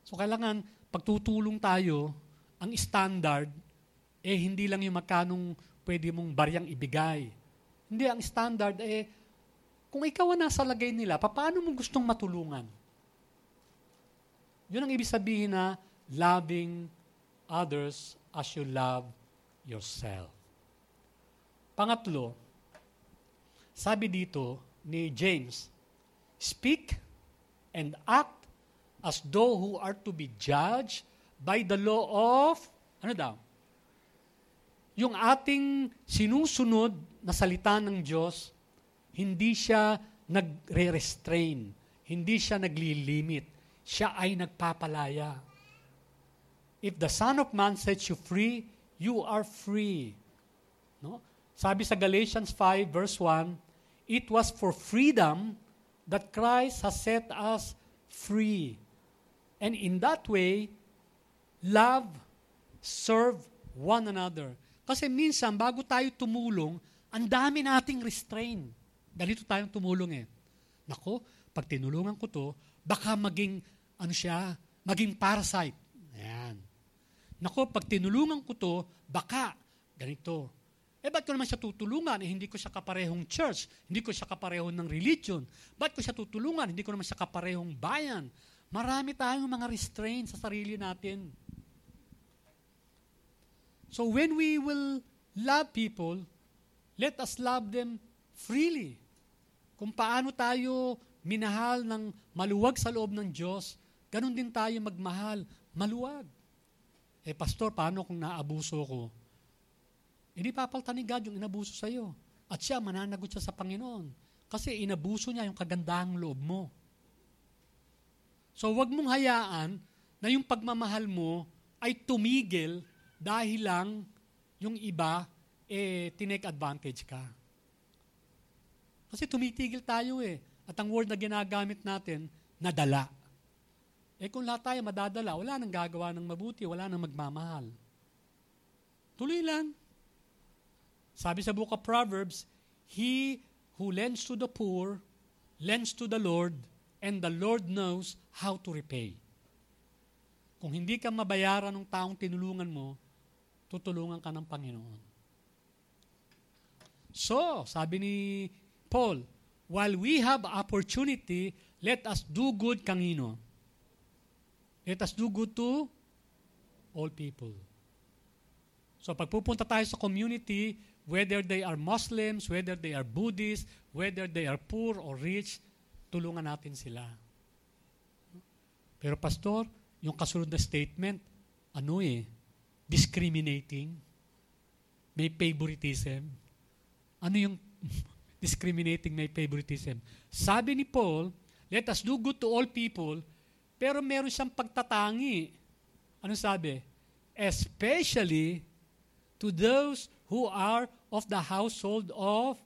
So kailangan, pagtutulong tayo, ang standard, eh hindi lang yung magkanong pwede mong baryang ibigay. Hindi, ang standard eh, kung ikaw ang nasa lagay nila, paano mo gustong matulungan? Yun ang ibig sabihin na loving others as you love yourself. Pangatlo, sabi dito ni James, speak and act as though who are to be judged by the law of, ano daw? Yung ating sinusunod na salita ng Diyos, hindi siya nagre-restrain, hindi siya naglilimit, siya ay nagpapalaya. If the Son of Man sets you free, you are free. No? Sabi sa Galatians 5 verse 1, it was for freedom that Christ has set us free. And in that way, love, serve one another. Kasi minsan, bago tayo tumulong, ang dami nating restrain. Ganito tayong tumulong eh. Nako, pag tinulungan ko to, baka maging, ano siya, maging parasite. Ayan. Nako, pag tinulungan ko to, baka, ganito. Eh, ba't ko naman siya tutulungan? Eh, hindi ko siya kaparehong church. Hindi ko siya kaparehong ng religion. Ba't ko siya tutulungan? Hindi ko naman siya kaparehong bayan. Marami tayong mga restraints sa sarili natin. So when we will love people, let us love them freely. Kung paano tayo minahal ng maluwag sa loob ng Diyos, ganun din tayo magmahal, maluwag. Eh, pastor, paano kung naabuso ko? Hindi papaltan ni God yung inabuso sa iyo. At siya, mananagot siya sa Panginoon. Kasi inabuso niya yung kagandahang loob mo. So, wag mong hayaan na yung pagmamahal mo ay tumigil dahil lang yung iba, eh, tinake advantage ka. Kasi tumitigil tayo eh. At ang word na ginagamit natin, nadala. Eh kung lahat tayo madadala, wala nang gagawa ng mabuti, wala nang magmamahal. Tuloy lang. Sabi sa book of Proverbs, He who lends to the poor, lends to the Lord, and the Lord knows how to repay. Kung hindi ka mabayaran ng taong tinulungan mo, tutulungan ka ng Panginoon. So, sabi ni Paul, while we have opportunity, let us do good kangino. Let us do good to all people. So, pagpupunta tayo sa community, whether they are Muslims, whether they are Buddhists, whether they are poor or rich, tulungan natin sila. Pero pastor, yung kasunod na statement, ano eh, discriminating, may favoritism. Ano yung discriminating, may favoritism? Sabi ni Paul, let us do good to all people, pero meron siyang pagtatangi. Ano sabi? Especially to those who are of the household of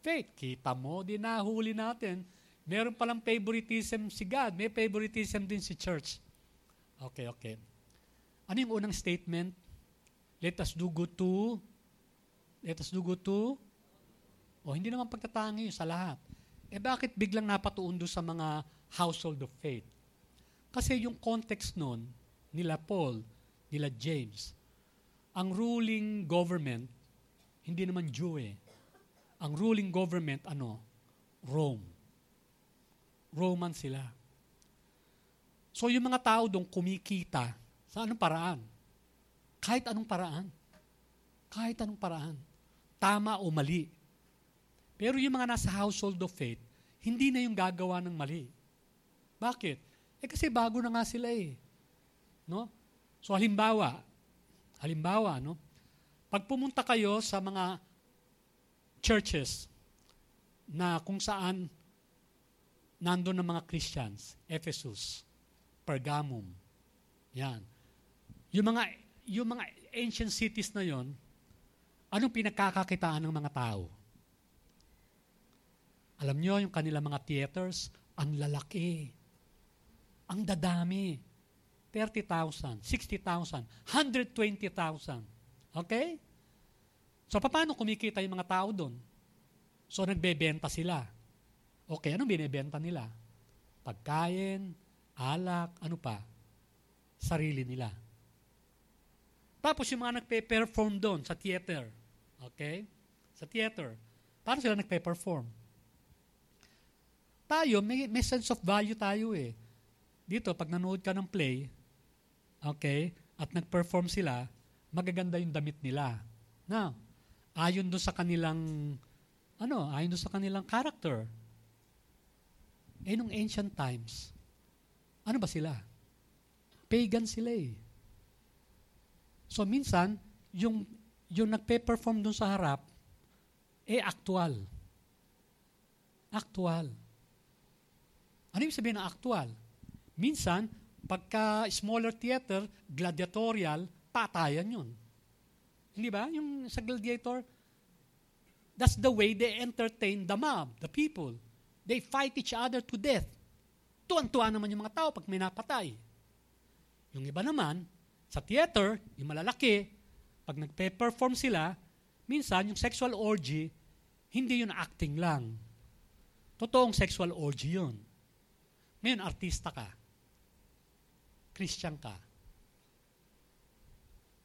faith. Kita mo, dinahuli natin. Meron palang favoritism si God. May favoritism din si church. Okay, okay. Ano yung unang statement? Let us do good to Let us do good to O hindi naman pagtatangi sa lahat. Eh bakit biglang napatuon doon sa mga household of faith? Kasi yung context noon, nila Paul, nila James, ang ruling government hindi naman Jew eh. Ang ruling government, ano? Rome. Roman sila. So yung mga tao doon kumikita sa anong paraan? Kahit anong paraan. Kahit anong paraan. Tama o mali. Pero yung mga nasa household of faith, hindi na yung gagawa ng mali. Bakit? Eh kasi bago na nga sila eh. No? So halimbawa, halimbawa, no? Pag pumunta kayo sa mga churches na kung saan nandun ng mga Christians, Ephesus, Pergamum, yan. Yung mga, yung mga ancient cities na yon, anong pinagkakakitaan ng mga tao? Alam nyo, yung kanilang mga theaters, ang lalaki. Ang dadami. 30,000, 60,000, 120,000. Okay? So, paano kumikita yung mga tao doon? So, nagbebenta sila. Okay, anong binibenta nila? Pagkain, alak, ano pa? Sarili nila. Tapos yung mga nagpe-perform doon sa theater. Okay? Sa theater. Paano sila nagpe-perform? Tayo, may, may sense of value tayo eh. Dito, pag nanood ka ng play, okay, at nag-perform sila, magaganda yung damit nila. Now, ayon doon sa kanilang, ano, ayon doon sa kanilang character. Eh, nung ancient times, ano ba sila? Pagan sila eh. So, minsan, yung, yung nagpe-perform doon sa harap, eh, actual. Actual. Ano yung sabihin ng actual? Minsan, pagka smaller theater, gladiatorial, patayan yun. Hindi ba? Yung sa gladiator, that's the way they entertain the mob, the people. They fight each other to death. Tuwan-tuwa naman yung mga tao pag may napatay. Yung iba naman, sa theater, yung malalaki, pag nagpe-perform sila, minsan yung sexual orgy, hindi yun acting lang. Totoong sexual orgy yun. Ngayon, artista ka. Christian ka.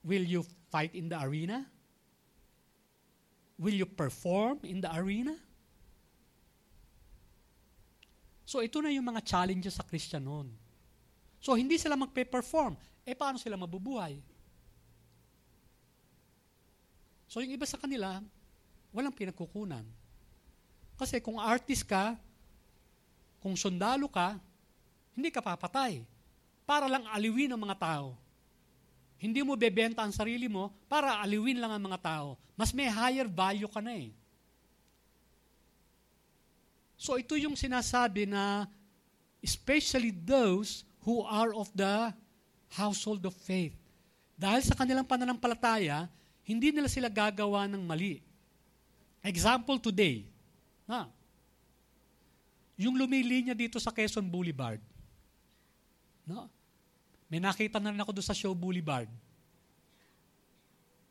Will you fight in the arena? Will you perform in the arena? So ito na yung mga challenges sa Christian noon. So hindi sila magpe-perform. Eh paano sila mabubuhay? So yung iba sa kanila, walang pinagkukunan. Kasi kung artist ka, kung sundalo ka, hindi ka papatay. Para lang aliwin ang mga tao. Hindi mo bebenta ang sarili mo para aliwin lang ang mga tao. Mas may higher value ka na eh. So ito yung sinasabi na especially those who are of the household of faith. Dahil sa kanilang pananampalataya, hindi nila sila gagawa ng mali. Example today, na, yung lumilinya dito sa Quezon Boulevard, no? May nakita na rin ako doon sa Show Boulevard.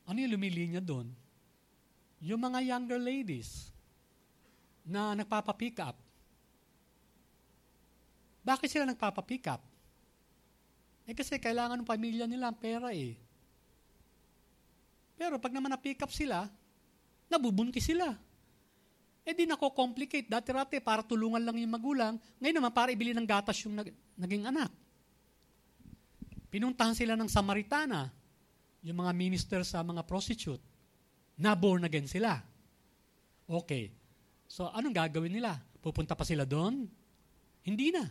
Ano yung lumilinya doon? Yung mga younger ladies na nagpapapick up. Bakit sila nagpapapick up? Eh kasi kailangan ng pamilya nila ang pera eh. Pero pag naman na-pick up sila, nabubuntis sila. Eh di nako-complicate. Dati-rati para tulungan lang yung magulang. Ngayon naman para ibili ng gatas yung naging anak. Pinuntahan sila ng Samaritana, yung mga minister sa mga prostitute. Na born again sila. Okay. So, anong gagawin nila? Pupunta pa sila doon? Hindi na.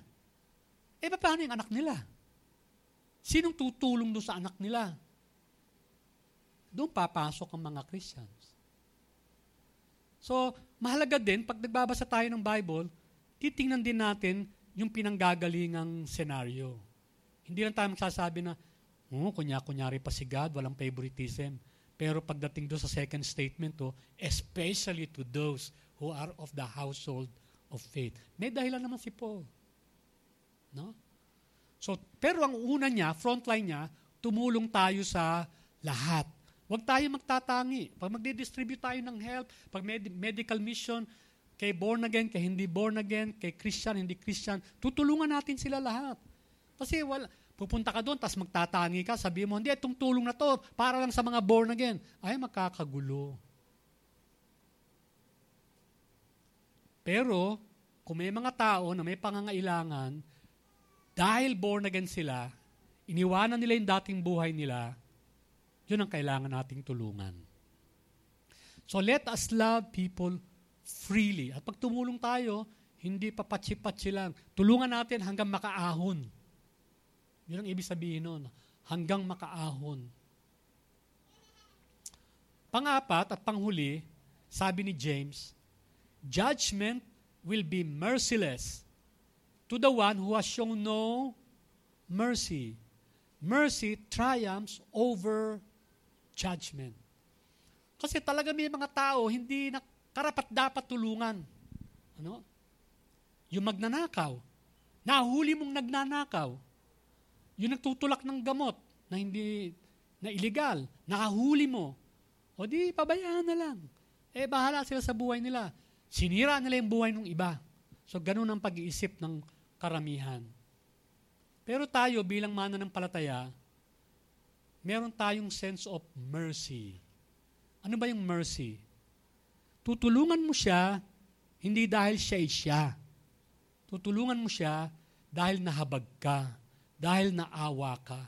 Eh, paano yung anak nila? Sinong tutulong doon sa anak nila? Doon papasok ang mga Christians. So, mahalaga din, pag nagbabasa tayo ng Bible, titingnan din natin yung pinanggagalingang senaryo. Hindi lang tayo magsasabi na, oh, kunya-kunyari pa si God, walang favoritism. Pero pagdating doon sa second statement, oh, especially to those who are of the household of faith. May dahilan naman si Paul. No? So, pero ang una niya, frontline niya, tumulong tayo sa lahat. Huwag tayo magtatangi. Pag magdi-distribute tayo ng help, pag med- medical mission, kay born again, kay hindi born again, kay Christian, hindi Christian, tutulungan natin sila lahat. Kasi wala, Pupunta ka doon, tapos magtatangi ka, sabi mo, hindi, itong tulong na to, para lang sa mga born again. Ay, makakagulo. Pero, kung may mga tao na may pangangailangan, dahil born again sila, iniwanan nila yung dating buhay nila, yun ang kailangan nating tulungan. So let us love people freely. At pag tumulong tayo, hindi pa patsi-patsi. Tulungan natin hanggang makaahon. Yun ang ibig sabihin nun. Hanggang makaahon. Pangapat at panghuli, sabi ni James, judgment will be merciless to the one who has shown no mercy. Mercy triumphs over judgment. Kasi talaga may mga tao hindi karapat dapat tulungan. Ano? Yung magnanakaw. Nahuli mong nagnanakaw yung nagtutulak ng gamot na hindi, na illegal, nakahuli mo, o di, pabayaan na lang. Eh, bahala sila sa buhay nila. Sinira nila yung buhay ng iba. So, ganun ang pag-iisip ng karamihan. Pero tayo bilang mana ng palataya, meron tayong sense of mercy. Ano ba yung mercy? Tutulungan mo siya, hindi dahil siya ay siya. Tutulungan mo siya dahil nahabag ka dahil naawa ka.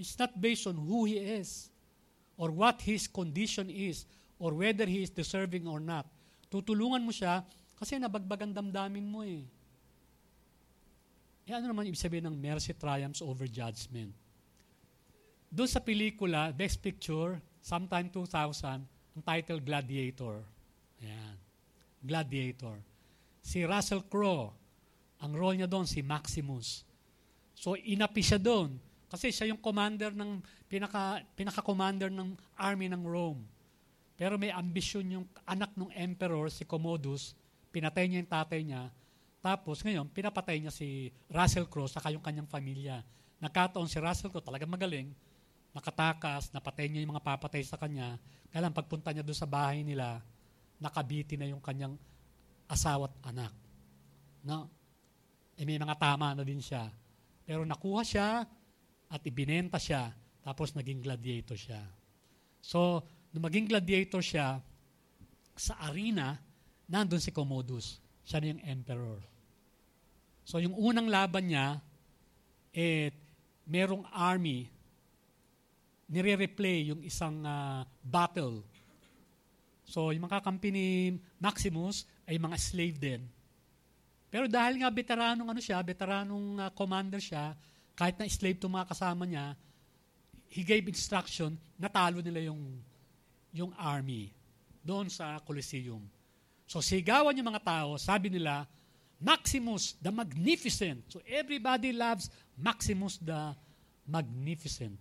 It's not based on who he is or what his condition is or whether he is deserving or not. Tutulungan mo siya kasi nabagbagan damdamin mo eh. Eh ano naman ibig sabihin ng mercy triumphs over judgment? Doon sa pelikula, Best Picture, sometime 2000, ang title Gladiator. Ayan. Gladiator. Si Russell Crowe, ang role niya doon si Maximus. So inapi siya doon. Kasi siya yung commander ng, pinaka, pinaka-commander ng army ng Rome. Pero may ambisyon yung anak ng emperor, si Commodus, pinatay niya yung tatay niya, tapos ngayon, pinapatay niya si Russell Crowe sa yung kanyang pamilya. Nagkataon si Russell Crowe, talagang magaling, nakatakas, napatay niya yung mga papatay sa kanya. Kaya lang, pagpunta niya doon sa bahay nila, nakabiti na yung kanyang asawa at anak. No? Eh, may mga tama na din siya. Pero nakuha siya at ibinenta siya, tapos naging gladiator siya. So, nung maging gladiator siya, sa arena, nandun si Commodus. Siya na yung emperor. So, yung unang laban niya, eh, merong army, nire-replay yung isang uh, battle. So, yung mga kakampi ni Maximus ay mga slave din. Pero dahil nga veteranong ano siya, veteranong uh, commander siya, kahit na slave itong mga kasama niya, he gave instruction, natalo nila yung, yung army doon sa Colosseum. So sigawan yung mga tao, sabi nila, Maximus the Magnificent. So everybody loves Maximus the Magnificent.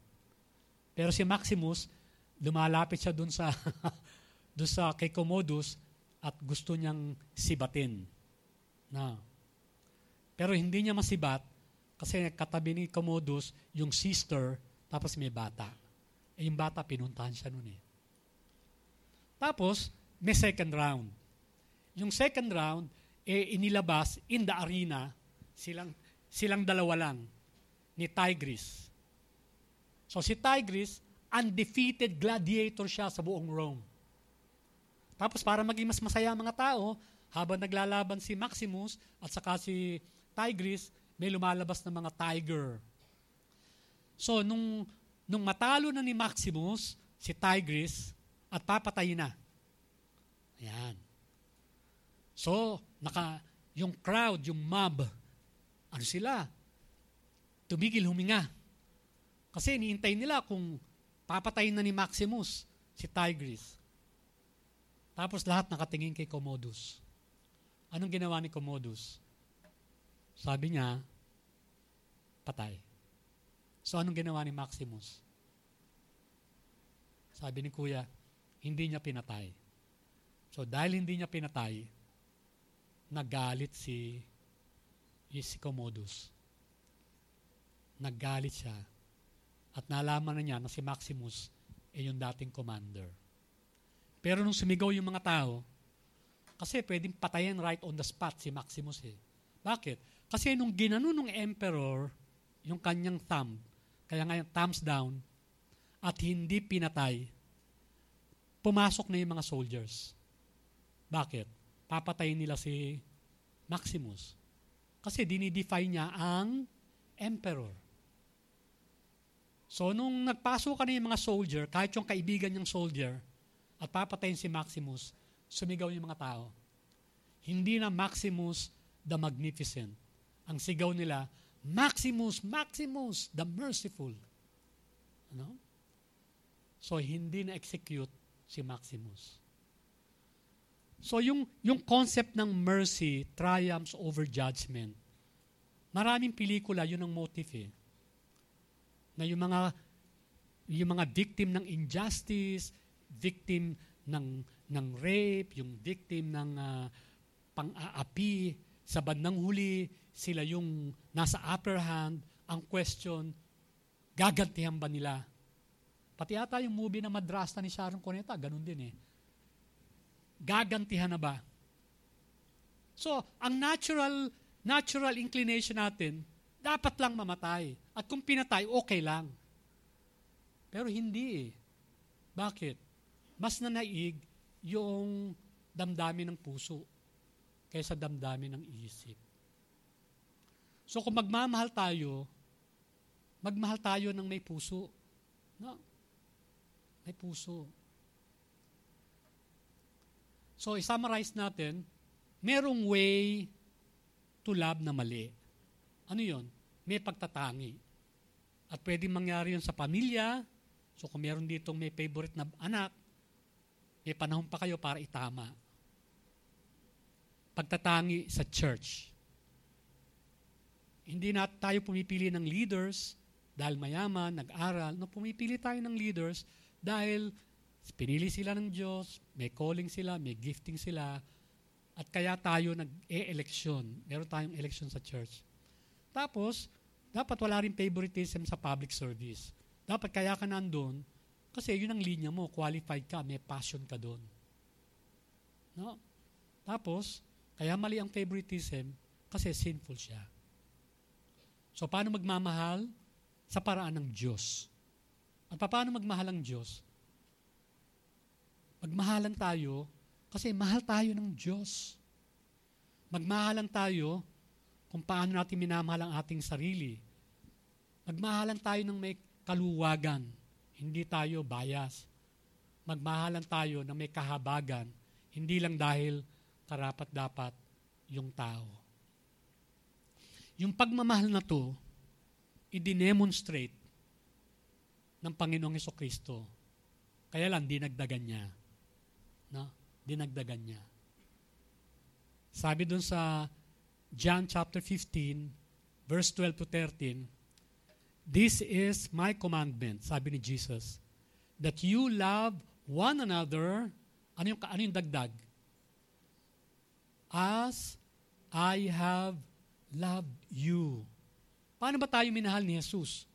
Pero si Maximus, lumalapit siya doon sa, doon sa kay Commodus at gusto niyang sibatin. Na. Pero hindi niya masibat kasi katabi ni Commodus yung sister tapos may bata. Eh yung bata pinuntahan siya noon eh. Tapos may second round. Yung second round, eh, inilabas in the arena, silang, silang dalawa lang, ni Tigris. So si Tigris, undefeated gladiator siya sa buong Rome. Tapos para maging mas masaya ang mga tao, habang naglalaban si Maximus at saka si Tigris, may lumalabas na mga tiger. So, nung, nung matalo na ni Maximus, si Tigris, at papatayin na. Ayan. So, naka, yung crowd, yung mob, ano sila? Tumigil huminga. Kasi iniintay nila kung papatayin na ni Maximus si Tigris. Tapos lahat nakatingin kay Commodus. Anong ginawa ni Commodus? Sabi niya, patay. So anong ginawa ni Maximus? Sabi ni Kuya, hindi niya pinatay. So dahil hindi niya pinatay, nagalit si, si Commodus. Nagalit siya. At nalaman na niya na si Maximus ay yung dating commander. Pero nung sumigaw yung mga tao, kasi pwedeng patayin right on the spot si Maximus eh. Bakit? Kasi nung ginano ng emperor, yung kanyang thumb, kaya nga thumbs down, at hindi pinatay, pumasok na yung mga soldiers. Bakit? Papatayin nila si Maximus. Kasi dinidefy niya ang emperor. So, nung nagpasok ka yung mga soldier, kahit yung kaibigan niyang soldier, at papatayin si Maximus, sumigaw yung mga tao. Hindi na Maximus the Magnificent. Ang sigaw nila, Maximus, Maximus, the Merciful. Ano? So, hindi na-execute si Maximus. So, yung, yung concept ng mercy triumphs over judgment. Maraming pelikula, yun ang motive eh. Na yung mga, yung mga victim ng injustice, victim ng ng rape, yung victim ng uh, pang-aapi, sa bandang huli, sila yung nasa upper hand, ang question, gagantihan ba nila? Pati ata yung movie na Madrasta ni Sharon Cuneta, ganun din eh. Gagantihan na ba? So, ang natural natural inclination natin, dapat lang mamatay. At kung pinatay, okay lang. Pero hindi eh. Bakit? Mas nanaig yung damdamin ng puso kaysa damdamin ng isip. So kung magmamahal tayo, magmahal tayo ng may puso. No? May puso. So, i-summarize natin, merong way to love na mali. Ano yon? May pagtatangi. At pwedeng mangyari yun sa pamilya. So, kung meron ditong may favorite na anak, may panahon pa kayo para itama. Pagtatangi sa church. Hindi na tayo pumipili ng leaders, dahil mayaman, nag-aral, no, pumipili tayo ng leaders dahil pinili sila ng Diyos, may calling sila, may gifting sila, at kaya tayo nag-e-eleksyon. Meron tayong election sa church. Tapos, dapat wala rin favoritism sa public service. Dapat kaya ka nandun, kasi yun ang linya mo, qualified ka, may passion ka doon. No? Tapos, kaya mali ang favoritism, kasi sinful siya. So, paano magmamahal? Sa paraan ng Diyos. At paano magmahal ang Diyos? Magmahalan tayo kasi mahal tayo ng Diyos. Magmahalan tayo kung paano natin minamahal ang ating sarili. Magmahalan tayo ng may kaluwagan. Hindi tayo bias. Magmahalan tayo ng may kahabagan. Hindi lang dahil karapat-dapat yung tao. Yung pagmamahal na to, i-demonstrate ng Panginoong Kristo. Kaya lang, dinagdagan niya. No? Dinagdagan niya. Sabi dun sa John chapter 15, verse 12 to 13, This is my commandment, sabi ni Jesus, that you love one another, ano yung, ano yung dagdag? As I have loved you. Paano ba tayo minahal ni Jesus?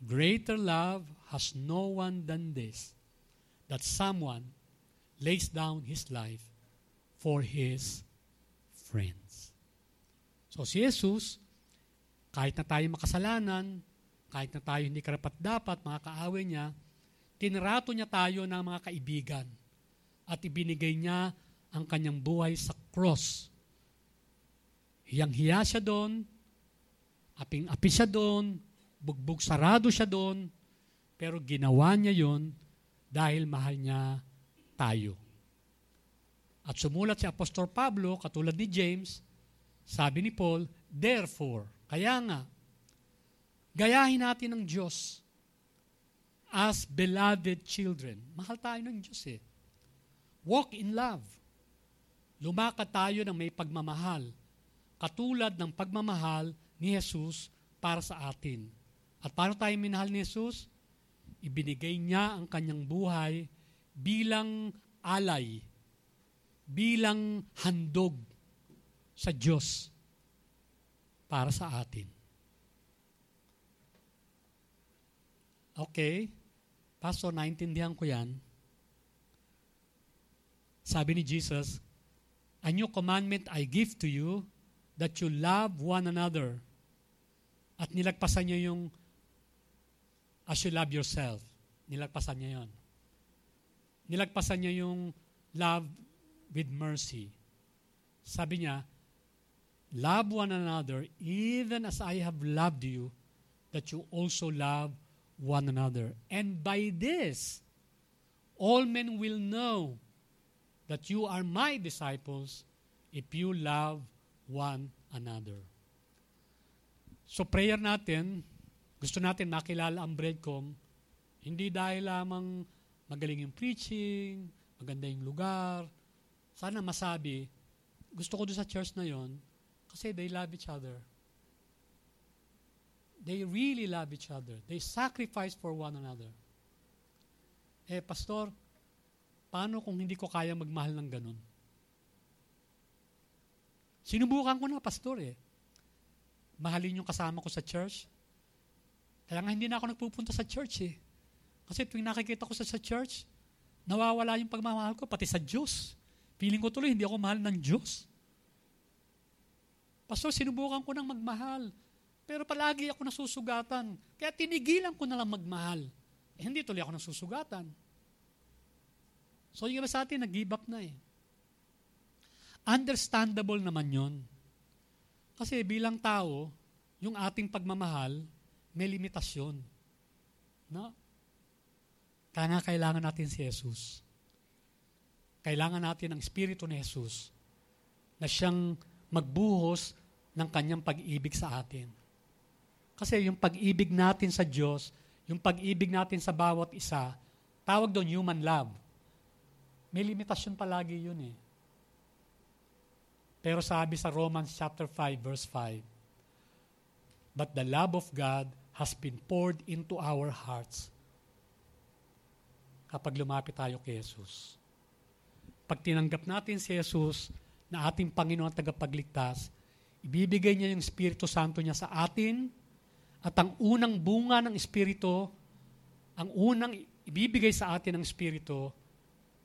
Greater love has no one than this, that someone lays down his life for his friends. So si Jesus, kahit na tayo makasalanan, kahit na tayo hindi karapat-dapat, mga kaaway niya, tinrato niya tayo ng mga kaibigan at ibinigay niya ang kanyang buhay sa cross. Hiyang-hiya siya doon, aping-api siya doon, bugbog sarado siya doon, pero ginawa niya yon dahil mahal niya tayo. At sumulat si Apostol Pablo, katulad ni James, sabi ni Paul, Therefore, kaya nga, gayahin natin ng Diyos as beloved children. Mahal tayo ng Diyos eh. Walk in love. Lumakad tayo ng may pagmamahal, katulad ng pagmamahal ni Jesus para sa atin. At paano tayo minahal ni Jesus? Ibinigay niya ang kanyang buhay bilang alay, bilang handog sa Diyos para sa atin. Okay, Pastor, naintindihan ko yan. Sabi ni Jesus, A new commandment I give to you, that you love one another. At nilagpasan niya yung as you love yourself. Nilagpasan niya yon. Nilagpasan niya yung love with mercy. Sabi niya, love one another even as I have loved you, that you also love one another. And by this, all men will know that you are my disciples if you love one another. So prayer natin, gusto natin makilala ang breadcom, hindi dahil lamang magaling yung preaching, maganda yung lugar. Sana masabi, gusto ko doon sa church na yon kasi they love each other. They really love each other. They sacrifice for one another. Eh, pastor, paano kung hindi ko kaya magmahal ng ganun? Sinubukan ko na, pastor eh. Mahalin yung kasama ko sa church. Kaya nga hindi na ako nagpupunta sa church eh. Kasi tuwing nakikita ko sa, sa church, nawawala yung pagmamahal ko, pati sa Diyos. Feeling ko tuloy, hindi ako mahal ng Diyos. Pastor, sinubukan ko ng magmahal. Pero palagi ako nasusugatan. Kaya tinigilan ko na lang magmahal. Eh, hindi tuloy ako nasusugatan. So yung iba sa atin, nag-give up na eh. Understandable naman yon. Kasi bilang tao, yung ating pagmamahal, may limitasyon. No? Kaya nga kailangan natin si Jesus. Kailangan natin ang Espiritu ni Jesus na siyang magbuhos ng kanyang pag-ibig sa atin. Kasi yung pag-ibig natin sa Diyos, yung pag-ibig natin sa bawat isa, tawag doon human love. May limitasyon palagi yun eh. Pero sabi sa Romans chapter 5 verse 5, But the love of God has been poured into our hearts kapag lumapit tayo kay Jesus. Pag tinanggap natin si Jesus na ating Panginoon at tagapagligtas, ibibigay niya yung Espiritu Santo niya sa atin at ang unang bunga ng Espiritu, ang unang ibibigay sa atin ng Espiritu,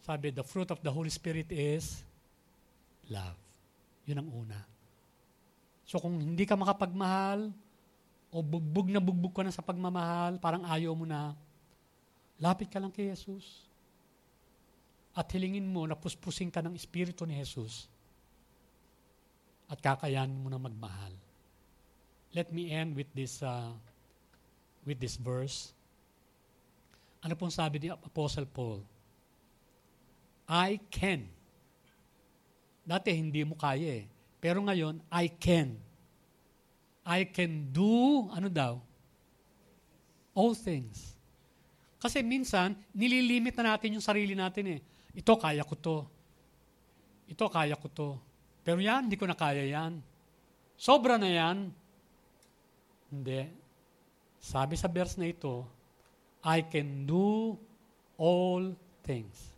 sabi, the fruit of the Holy Spirit is love. Yun ang una. So kung hindi ka makapagmahal, o bugbog na bugbog ka na sa pagmamahal, parang ayaw mo na, lapit ka lang kay Jesus. At hilingin mo na puspusin ka ng Espiritu ni Jesus. At kakayanin mo na magmahal. Let me end with this, uh, with this verse. Ano pong sabi ni Apostle Paul? I can. Dati hindi mo kaya eh. Pero ngayon, I can. I can do, ano daw? All things. Kasi minsan, nililimit na natin yung sarili natin eh. Ito, kaya ko to. Ito, kaya ko to. Pero yan, hindi ko na kaya yan. Sobra na yan. Hindi. Sabi sa verse na ito, I can do all things.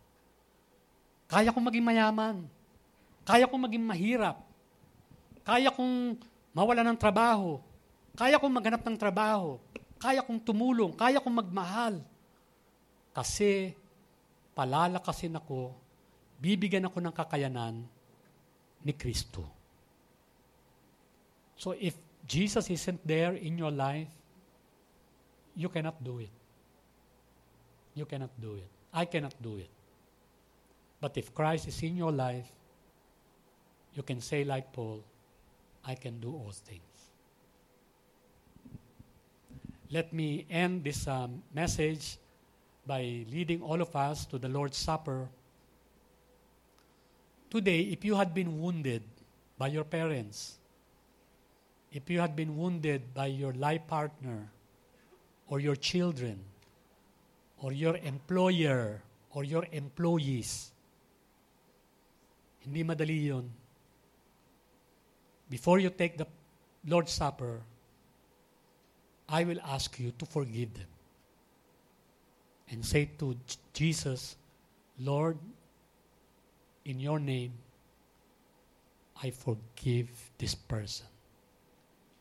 Kaya kong maging mayaman. Kaya kong maging mahirap. Kaya kong mawala ng trabaho, kaya kong maghanap ng trabaho, kaya kong tumulong, kaya kong magmahal. Kasi palalakasin ako, bibigyan ako ng kakayanan ni Kristo. So if Jesus isn't there in your life, you cannot do it. You cannot do it. I cannot do it. But if Christ is in your life, you can say like Paul, I can do all things. Let me end this um, message by leading all of us to the Lord's Supper. Today, if you had been wounded by your parents, if you had been wounded by your life partner, or your children, or your employer, or your employees, hindi madali yun before you take the Lord's Supper, I will ask you to forgive them. And say to Jesus, Lord, in your name, I forgive this person.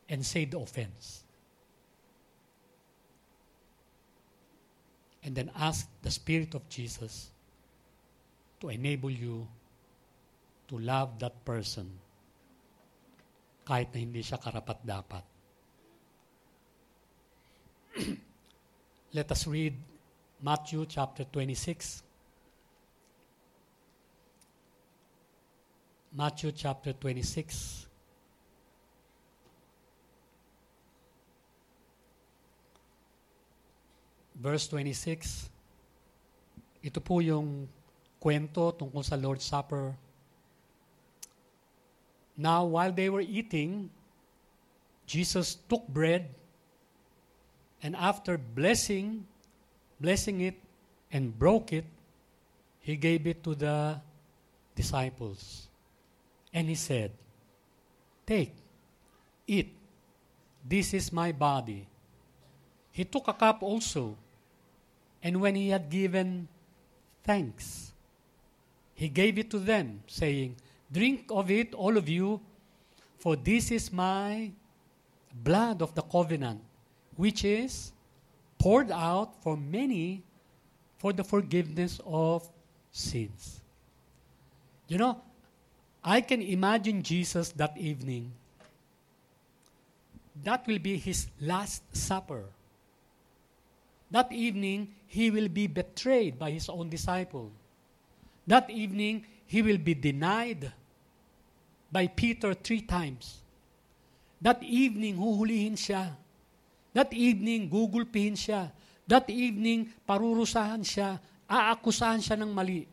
And say the offense. And then ask the Spirit of Jesus to enable you to love that person kahit na hindi siya karapat-dapat. Let us read Matthew chapter 26. Matthew chapter 26. Verse 26. Ito po yung kwento tungkol sa Lord's Supper Now, while they were eating, Jesus took bread and after blessing, blessing it and broke it, he gave it to the disciples. And he said, Take, eat. This is my body. He took a cup also, and when he had given thanks, he gave it to them, saying, Drink of it, all of you, for this is my blood of the covenant, which is poured out for many for the forgiveness of sins. You know, I can imagine Jesus that evening. That will be his last supper. That evening, he will be betrayed by his own disciple. That evening, he will be denied by Peter three times. That evening, huhulihin siya. That evening, gugulpihin siya. That evening, parurusahan siya. Aakusahan siya ng mali.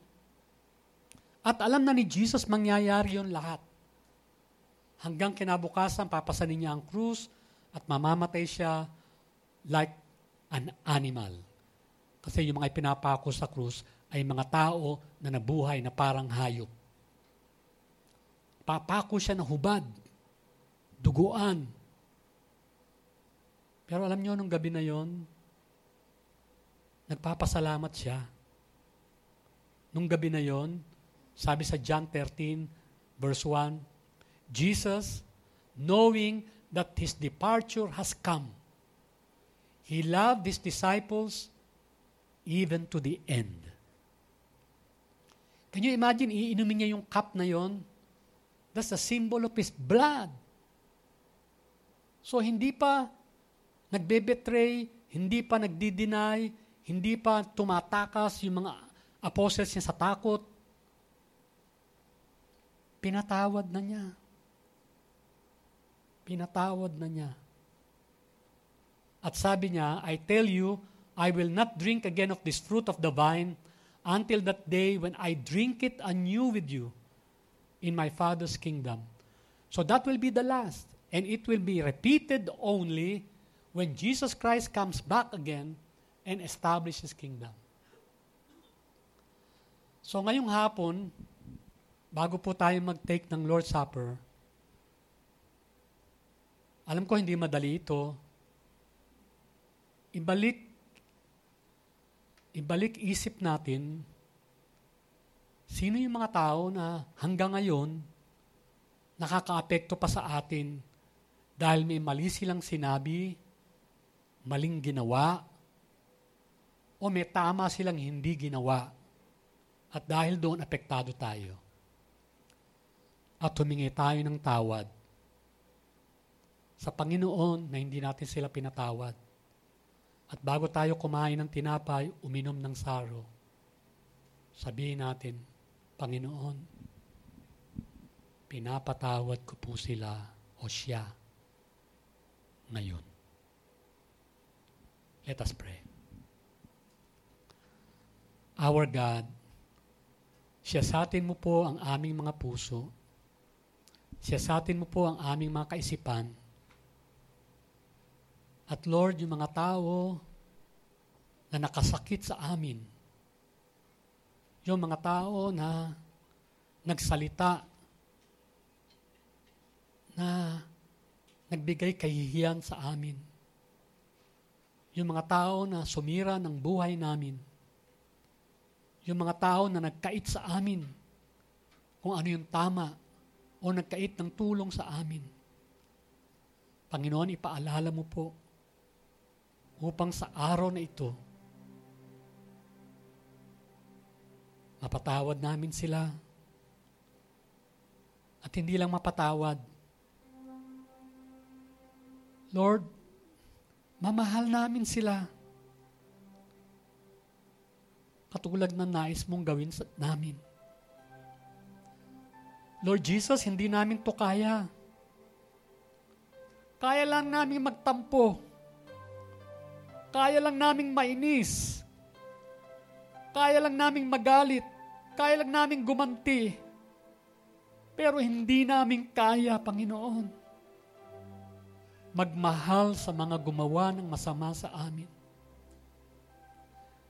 At alam na ni Jesus, mangyayari yon lahat. Hanggang kinabukasan, papasanin niya ang krus at mamamatay siya like an animal. Kasi yung mga ipinapako sa krus ay mga tao na nabuhay na parang hayop. Papako siya ng hubad, duguan, Pero alam niyo, nung gabi na yon, nagpapasalamat siya. Nung gabi na yon, sabi sa John 13, verse 1, Jesus, knowing that his departure has come, he loved his disciples even to the end. Can you imagine, iinumin niya yung cup na yon? That's a symbol of His blood. So, hindi pa nagbe-betray, hindi pa nagdi-deny, hindi pa tumatakas yung mga apostles niya sa takot. Pinatawad na niya. Pinatawad na niya. At sabi niya, I tell you, I will not drink again of this fruit of the vine until that day when I drink it anew with you in my Father's kingdom. So that will be the last. And it will be repeated only when Jesus Christ comes back again and establishes His kingdom. So ngayong hapon, bago po tayo mag-take ng Lord's Supper, alam ko hindi madali ito. Ibalik ibalik isip natin, sino yung mga tao na hanggang ngayon nakakaapekto pa sa atin dahil may mali silang sinabi, maling ginawa, o may tama silang hindi ginawa. At dahil doon, apektado tayo. At humingi tayo ng tawad sa Panginoon na hindi natin sila pinatawad. At bago tayo kumain ng tinapay, uminom ng saro, sabihin natin, Panginoon, pinapatawad ko po sila o siya ngayon. Let us pray. Our God, siya sa atin mo po ang aming mga puso. Siya sa atin mo po ang aming mga kaisipan at Lord, yung mga tao na nakasakit sa amin, yung mga tao na nagsalita, na nagbigay kahihiyan sa amin, yung mga tao na sumira ng buhay namin, yung mga tao na nagkait sa amin kung ano yung tama o nagkait ng tulong sa amin. Panginoon, ipaalala mo po upang sa araw na ito, mapatawad namin sila. At hindi lang mapatawad. Lord, mamahal namin sila. Katulad na nais mong gawin sa, namin. Lord Jesus, hindi namin to kaya. Kaya lang namin magtampo kaya lang naming mainis. Kaya lang naming magalit. Kaya lang naming gumanti. Pero hindi namin kaya, Panginoon, magmahal sa mga gumawa ng masama sa amin.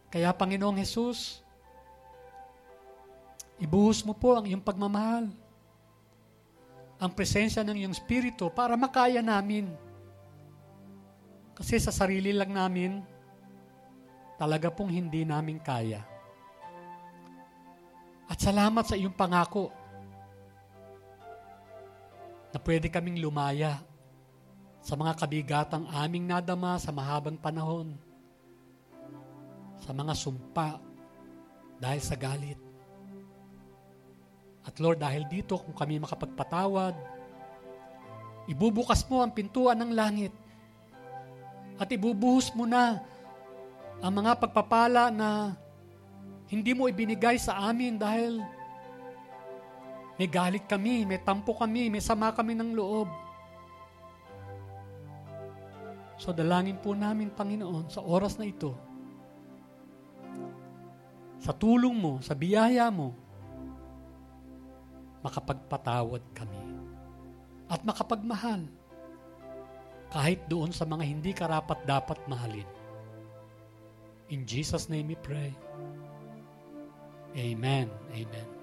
Kaya, Panginoong Hesus, ibuhos mo po ang iyong pagmamahal, ang presensya ng iyong Espiritu para makaya namin kasi sa sarili lang namin, talaga pong hindi namin kaya. At salamat sa iyong pangako na pwede kaming lumaya sa mga kabigatang aming nadama sa mahabang panahon, sa mga sumpa dahil sa galit. At Lord, dahil dito kung kami makapagpatawad, ibubukas mo ang pintuan ng langit at ibubuhos mo na ang mga pagpapala na hindi mo ibinigay sa amin dahil may galit kami, may tampo kami, may sama kami ng loob. So dalangin po namin, Panginoon, sa oras na ito, sa tulong mo, sa biyaya mo, makapagpatawad kami at makapagmahal kahit doon sa mga hindi karapat dapat mahalin. In Jesus' name we pray. Amen. Amen.